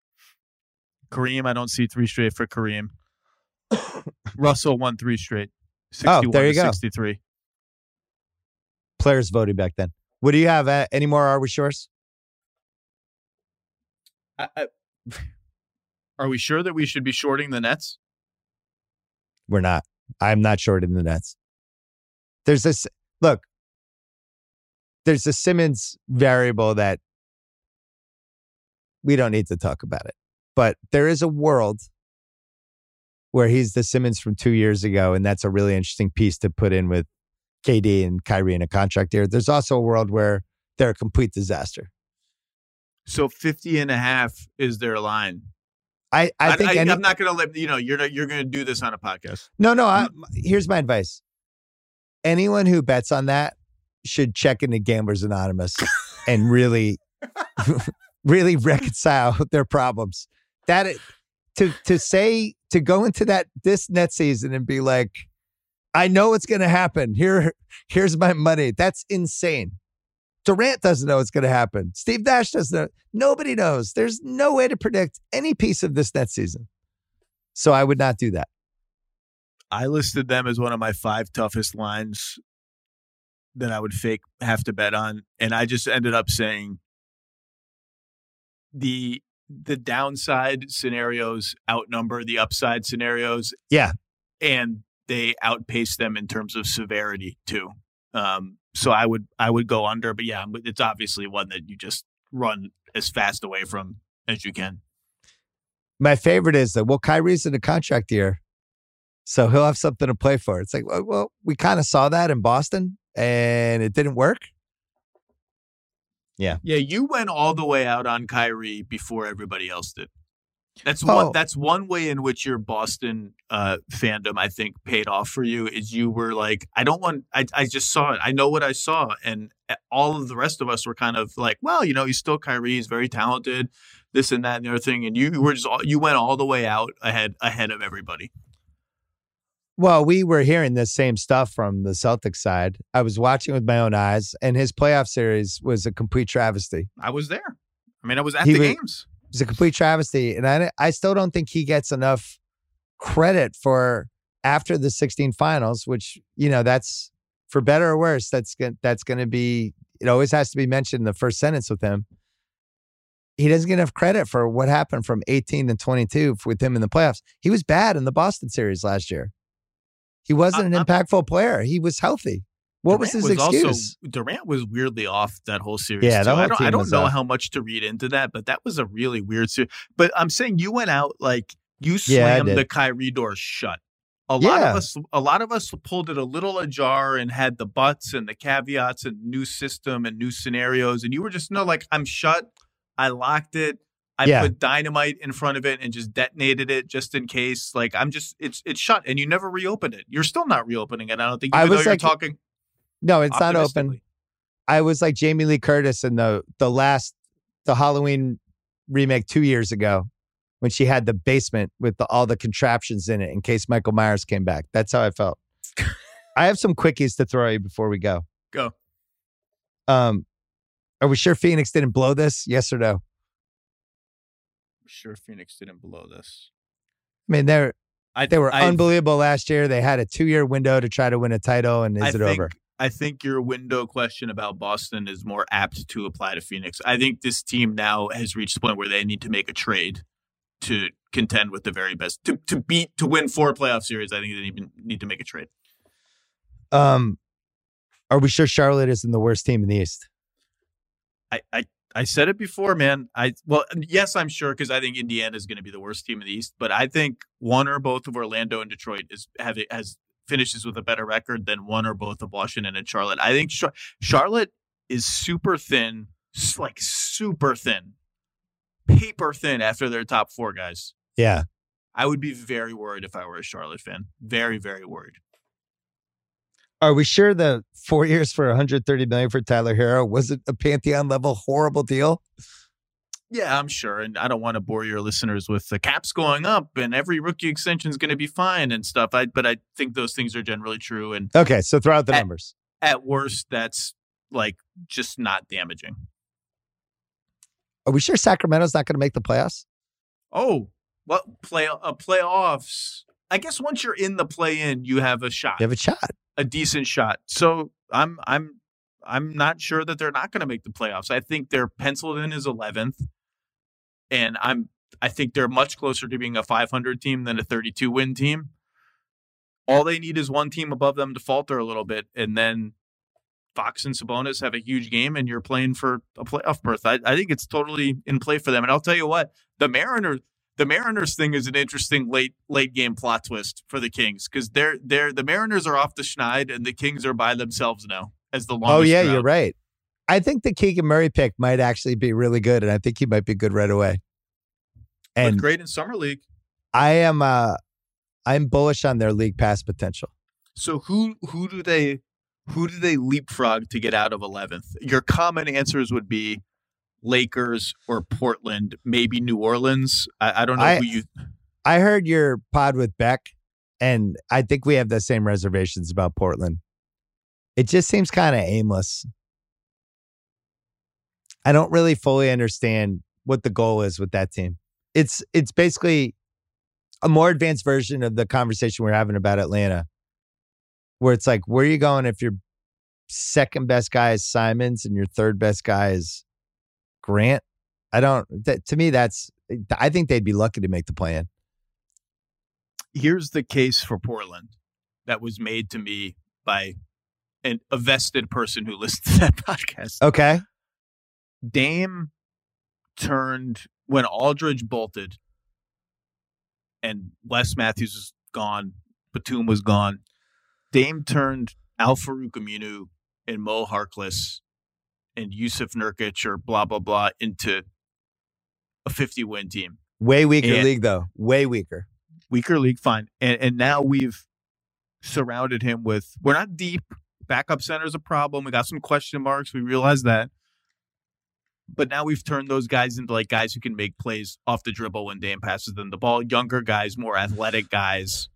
S2: Kareem, I don't see three straight for Kareem. Russell won three straight. 61 oh, there you go. 63.
S1: Players voting back then. What do you have? Uh, any more Are We Sures?
S2: I, I, are we sure that we should be shorting the Nets?
S1: We're not. I'm not shorting the Nets. There's this look. There's a Simmons variable that we don't need to talk about it, but there is a world where he's the Simmons from two years ago, and that's a really interesting piece to put in with KD and Kyrie in a contract here. There's also a world where they're a complete disaster.
S2: So 50 and a half is their line.
S1: I, I think I,
S2: am not going to let you know you're not, you're going to do this on a podcast.
S1: No, no. I, here's my advice. Anyone who bets on that should check into Gamblers Anonymous and really, really reconcile their problems. That to to say to go into that this net season and be like, I know it's going to happen. Here, here's my money. That's insane. Durant doesn't know what's going to happen. Steve Nash doesn't know. Nobody knows. There's no way to predict any piece of this net season. So I would not do that.
S2: I listed them as one of my five toughest lines that I would fake have to bet on. And I just ended up saying the the downside scenarios outnumber the upside scenarios.
S1: Yeah.
S2: And they outpace them in terms of severity too. Um, so I would I would go under, but yeah, it's obviously one that you just run as fast away from as you can.
S1: My favorite is that well, Kyrie's in a contract year, so he'll have something to play for. It's like, well, well we kind of saw that in Boston, and it didn't work. Yeah,
S2: yeah, you went all the way out on Kyrie before everybody else did. That's one.
S1: Oh.
S2: That's one way in which your Boston uh, fandom, I think, paid off for you. Is you were like, I don't want. I, I just saw it. I know what I saw, and eh, all of the rest of us were kind of like, well, you know, he's still Kyrie. He's very talented. This and that and the other thing, and you were just all, you went all the way out ahead ahead of everybody.
S1: Well, we were hearing this same stuff from the Celtics side. I was watching with my own eyes, and his playoff series was a complete travesty.
S2: I was there. I mean, I was at
S1: He
S2: the
S1: was-
S2: games.
S1: It was a complete travesty, and I I still don't think he gets enough credit for after the 16 finals, which you know that's for better or worse. That's that's going to be it always has to be mentioned in the first sentence with him. He doesn't get enough credit for what happened from 18 to 22 with him in the playoffs. He was bad in the Boston series last year. He wasn't
S2: I-
S1: an impactful player. He was healthy. What was
S2: Durant
S1: his excuse?
S2: Also, Durant was weirdly off that whole series.
S1: Yeah,
S2: I don't, I don't know
S1: off.
S2: how much to read into that, but that was a really weird series. But I'm saying you went out like you slammed
S1: did.
S2: the Kyrie door shut. A lot
S1: Yeah.
S2: of us, a lot of us pulled it a little ajar and had the buts and the caveats and new system and new scenarios, and you were just no like I'm shut. I locked it. I
S1: Yeah.
S2: put dynamite in front of it and just detonated it just in case. Like I'm just it's it's shut, and you never reopened it. You're still not reopening it. I don't think.
S1: I was
S2: you're
S1: like-
S2: talking.
S1: no, it's not open. I was like Jamie Lee Curtis in the the last the Halloween remake two years ago when she had the basement with the, all the contraptions in it in case Michael Myers came back. That's how I felt. I have some quickies to throw you before we go.
S2: Go.
S1: Um, are we sure Phoenix didn't blow this? Yes or no?
S2: Sure Phoenix didn't blow this.
S1: I mean, they're
S2: I,
S1: they were
S2: I,
S1: unbelievable last year. They had a two year window to try to win a title, and is
S2: I
S1: it
S2: think,
S1: over?
S2: I think your window question about Boston is more apt to apply to Phoenix. I think this team now has reached the point where they need to make a trade to contend with the very best to to beat to win four playoff series. I think they even need to make a trade.
S1: Um, are we sure Charlotte isn't the worst team in the East?
S2: I I, I said it before, man. I well, yes, I'm sure because I think Indiana is going to be the worst team in the East, but I think one or both of Orlando and Detroit is have has finishes with a better record than one or both of Washington and Charlotte. I think Char- Charlotte is super thin, like super thin, paper thin after their top four guys.
S1: Yeah.
S2: I would be very worried if I were a Charlotte fan. Very, very worried.
S1: Are we sure the four years for 130 million for Tyler Herro wasn't a pantheon level horrible deal?
S2: Yeah, I'm sure. And I don't want to bore your listeners with the caps going up and every rookie extension is going to be fine and stuff. I, but I think those things are generally true. And
S1: Okay, so throw out the
S2: At-
S1: numbers.
S2: at worst, that's like just not damaging.
S1: Are we sure Sacramento's not going to make the playoffs?
S2: Oh, well, play uh, playoffs. I guess once you're in the play in, you have a shot,
S1: You have a shot.
S2: a decent shot. So I'm I'm I'm not sure that they're not going to make the playoffs. I think they're penciled in as 11th, and I'm I think they're much closer to being a 500 team than a 32 win team. All they need is one team above them to falter a little bit, and then Fox and Sabonis have a huge game, and you're playing for a playoff berth. I, I think it's totally in play for them. And I'll tell you what, the Mariners, the Mariners thing is an interesting late late game plot twist for the Kings because they're they're the Mariners are off the schneid, and the Kings are by themselves now as the longest.
S1: Oh, yeah, you're right. I think the Keegan Murray pick might actually be really good, and I think he might be good right away.
S2: But
S1: And
S2: great in summer league.
S1: I am uh I'm bullish on their league pass potential.
S2: So who who do they who do they leapfrog to get out of 11th? Your common answers would be Lakers or Portland, maybe New Orleans. I, I don't know
S1: I-
S2: who you.
S1: I heard your pod with Beck, and I think we have the same reservations about Portland. It just seems kind of aimless. I don't really fully understand what the goal is with that team. It's it's basically a more advanced version of the conversation we're having about Atlanta, where it's like, where are you going if your second best guy is Simons and your third best guy is Grant? I don't. That, to me, that's. I think they'd be lucky to make the plan.
S2: Here's the case for Portland that was made to me by an, a vested person who listened to that podcast.
S1: Okay.
S2: Dame turned when Aldridge bolted. and Wes Matthews was gone, Batum was gone. Dame turned Al-Farouq Aminu and Mo Harkless and Jusuf Nurkic or blah blah blah into a 50 win team.
S1: Way weaker
S2: And-
S1: league though. Way weaker.
S2: Weaker league, fine. And and now we've surrounded him with we're not deep. Backup center is a problem. We got some question marks. We realize that. But now we've turned those guys into like guys who can make plays off the dribble when Dame passes them the ball. Younger guys, more athletic guys.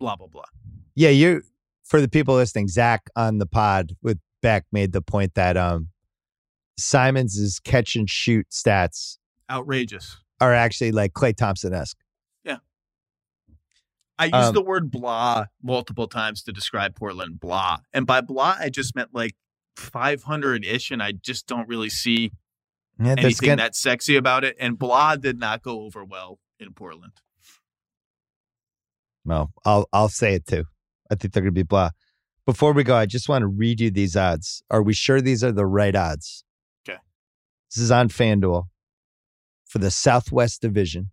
S2: Blah blah blah.
S1: Yeah, you for the people listening, Zach on the pod with Beck made the point that um Simons' catch and shoot stats
S2: Outrageous.
S1: are actually like Klay Thompson esque.
S2: Yeah, I used
S1: Um,
S2: the word blah multiple times to describe Portland. Blah. And by blah, I just meant like 500 ish. And I just don't really see
S1: Yeah,
S2: anything
S1: gonna,
S2: that sexy about it. And blah did not go over well in Portland.
S1: well, I'll I'll say it too. I think they're gonna be blah. Before we go, I just want to read you these odds. Are we sure these are the right odds?
S2: Okay.
S1: This is on FanDuel for the Southwest Division.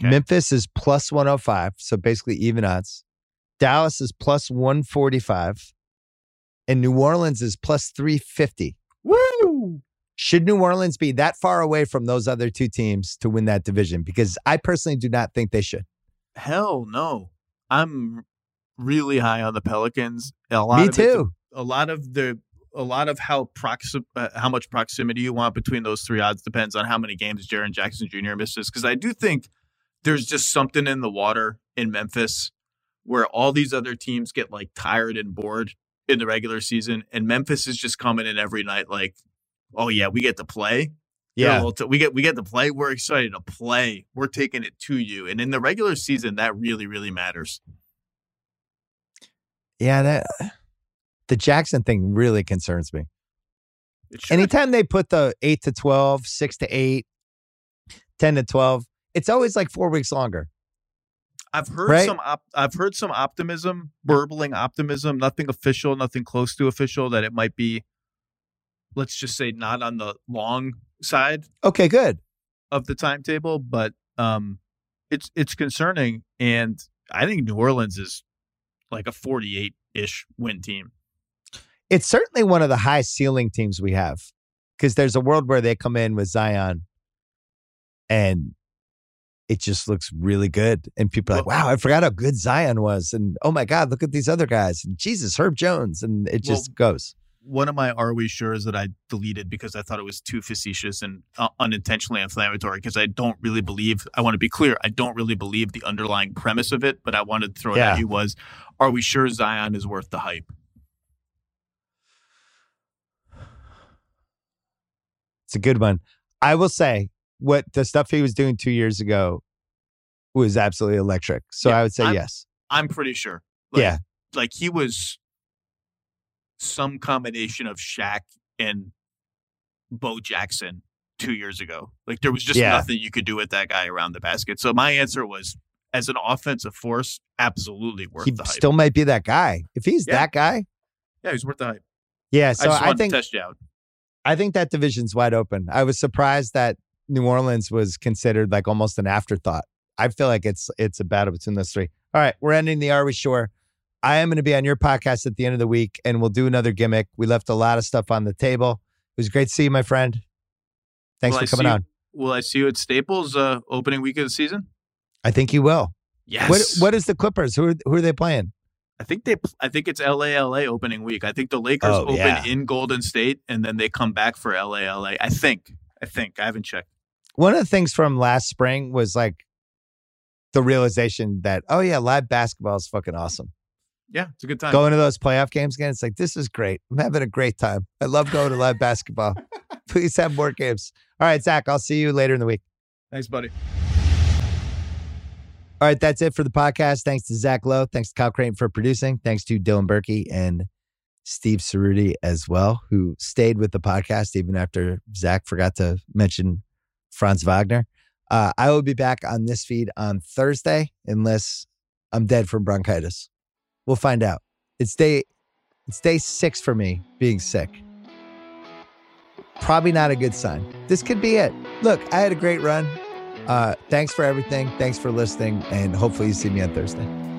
S2: 'Kay.
S1: Memphis is plus 105, so basically even odds. Dallas is plus 145. And New Orleans is plus 350.
S2: Woo!
S1: Should New Orleans be that far away from those other two teams to win that division? Because I personally do not think they should.
S2: Hell no. I'm really high on the Pelicans. A lot
S1: Me
S2: of
S1: too.
S2: a lot of the a lot of how proxi- uh, how much proximity you want between those three odds depends on how many games Jaren Jackson Jr. misses. Because I do think there's just something in the water in Memphis where all these other teams get like tired and bored in the regular season, and Memphis is just coming in every night like, oh yeah, we get to play.
S1: Yeah.
S2: well, t- we get we get to play. We're excited to play. We're taking it to you, and in the regular season, that really really matters.
S1: Yeah, that the Jackson thing really concerns me. Anytime they put the 8 to 12, 6 to 8, 10 to 12, it's always like 4 weeks longer.
S2: I've heard
S1: Right?
S2: some op- I've heard some optimism, burbling optimism, nothing official, nothing close to official that it might be let's just say not on the long side
S1: Okay, good.
S2: of the timetable, but um it's it's concerning and I think New Orleans is like a 48-ish win team.
S1: It's certainly one of the high ceiling teams we have because there's a world where they come in with Zion and it just looks really good. And people are like, wow, I forgot how good Zion was. And oh my God, look at these other guys. And Jesus, Herb Jones. And it just goes.
S2: One of my are we sure is that I deleted because I thought it was too facetious and uh, unintentionally inflammatory because I don't really believe I want to be clear I don't really believe the underlying premise of it but I wanted to throw it
S1: Yeah.
S2: at you was are we sure Zion is worth the hype
S1: It's a good one. I will say what the stuff he was doing two years ago was absolutely electric. So
S2: Yeah,
S1: I would say
S2: I'm-
S1: yes.
S2: I'm pretty sure Like,
S1: yeah.
S2: like he was some combination of Shaq and Bo Jackson two years ago like there was just
S1: Yeah.
S2: nothing you could do with that guy around the basket so my answer was as an offensive force absolutely worth
S1: He
S2: the hype
S1: still might be that guy. If he's
S2: Yeah.
S1: that guy,
S2: yeah he's worth the hype
S1: yeah. So
S2: I
S1: I, think
S2: to test you out
S1: I think that division's wide open. I was surprised that New Orleans was considered like almost an afterthought. I feel like it's it's a battle between those three. All right, we're ending the Are We Sure? I am going to be on your podcast at the end of the week, and we'll do another gimmick. We left a lot of stuff on the table. It was great to see you, my friend. Thanks
S2: Will
S1: for
S2: I
S1: coming on.
S2: Will I see you at Staples uh, opening week of the season?
S1: I think you will.
S2: Yes.
S1: What What is the Clippers? Who are, who are they playing?
S2: I think they. I think it's LA LA opening week. I think the Lakers
S1: Oh,
S2: open
S1: yeah.
S2: in Golden State and then they come back for LA LA. I think. I think. I haven't checked.
S1: One of the things from last spring was like the realization that oh yeah, live basketball is fucking awesome.
S2: Yeah, it's a good time.
S1: going to those playoff games again. It's like, this is great. I'm having a great time. I love going to live basketball. Please have more games. All right, Zach, I'll see you later in the week.
S2: Thanks, buddy.
S1: All right, that's it for the podcast. Thanks to Zach Lowe. Thanks to Kyle Crichton for producing. Thanks to Dylan Berkey and Steve Cerruti as well, who stayed with the podcast even after Zach forgot to mention Franz Wagner. Uh, I will be back on this feed on Thursday unless I'm dead from bronchitis. We'll find out. It's day it's day six for me being sick. Probably not a good sign. This could be it. Look, I had a great run. Uh, thanks for everything. Thanks for listening, and hopefully you see me on Thursday.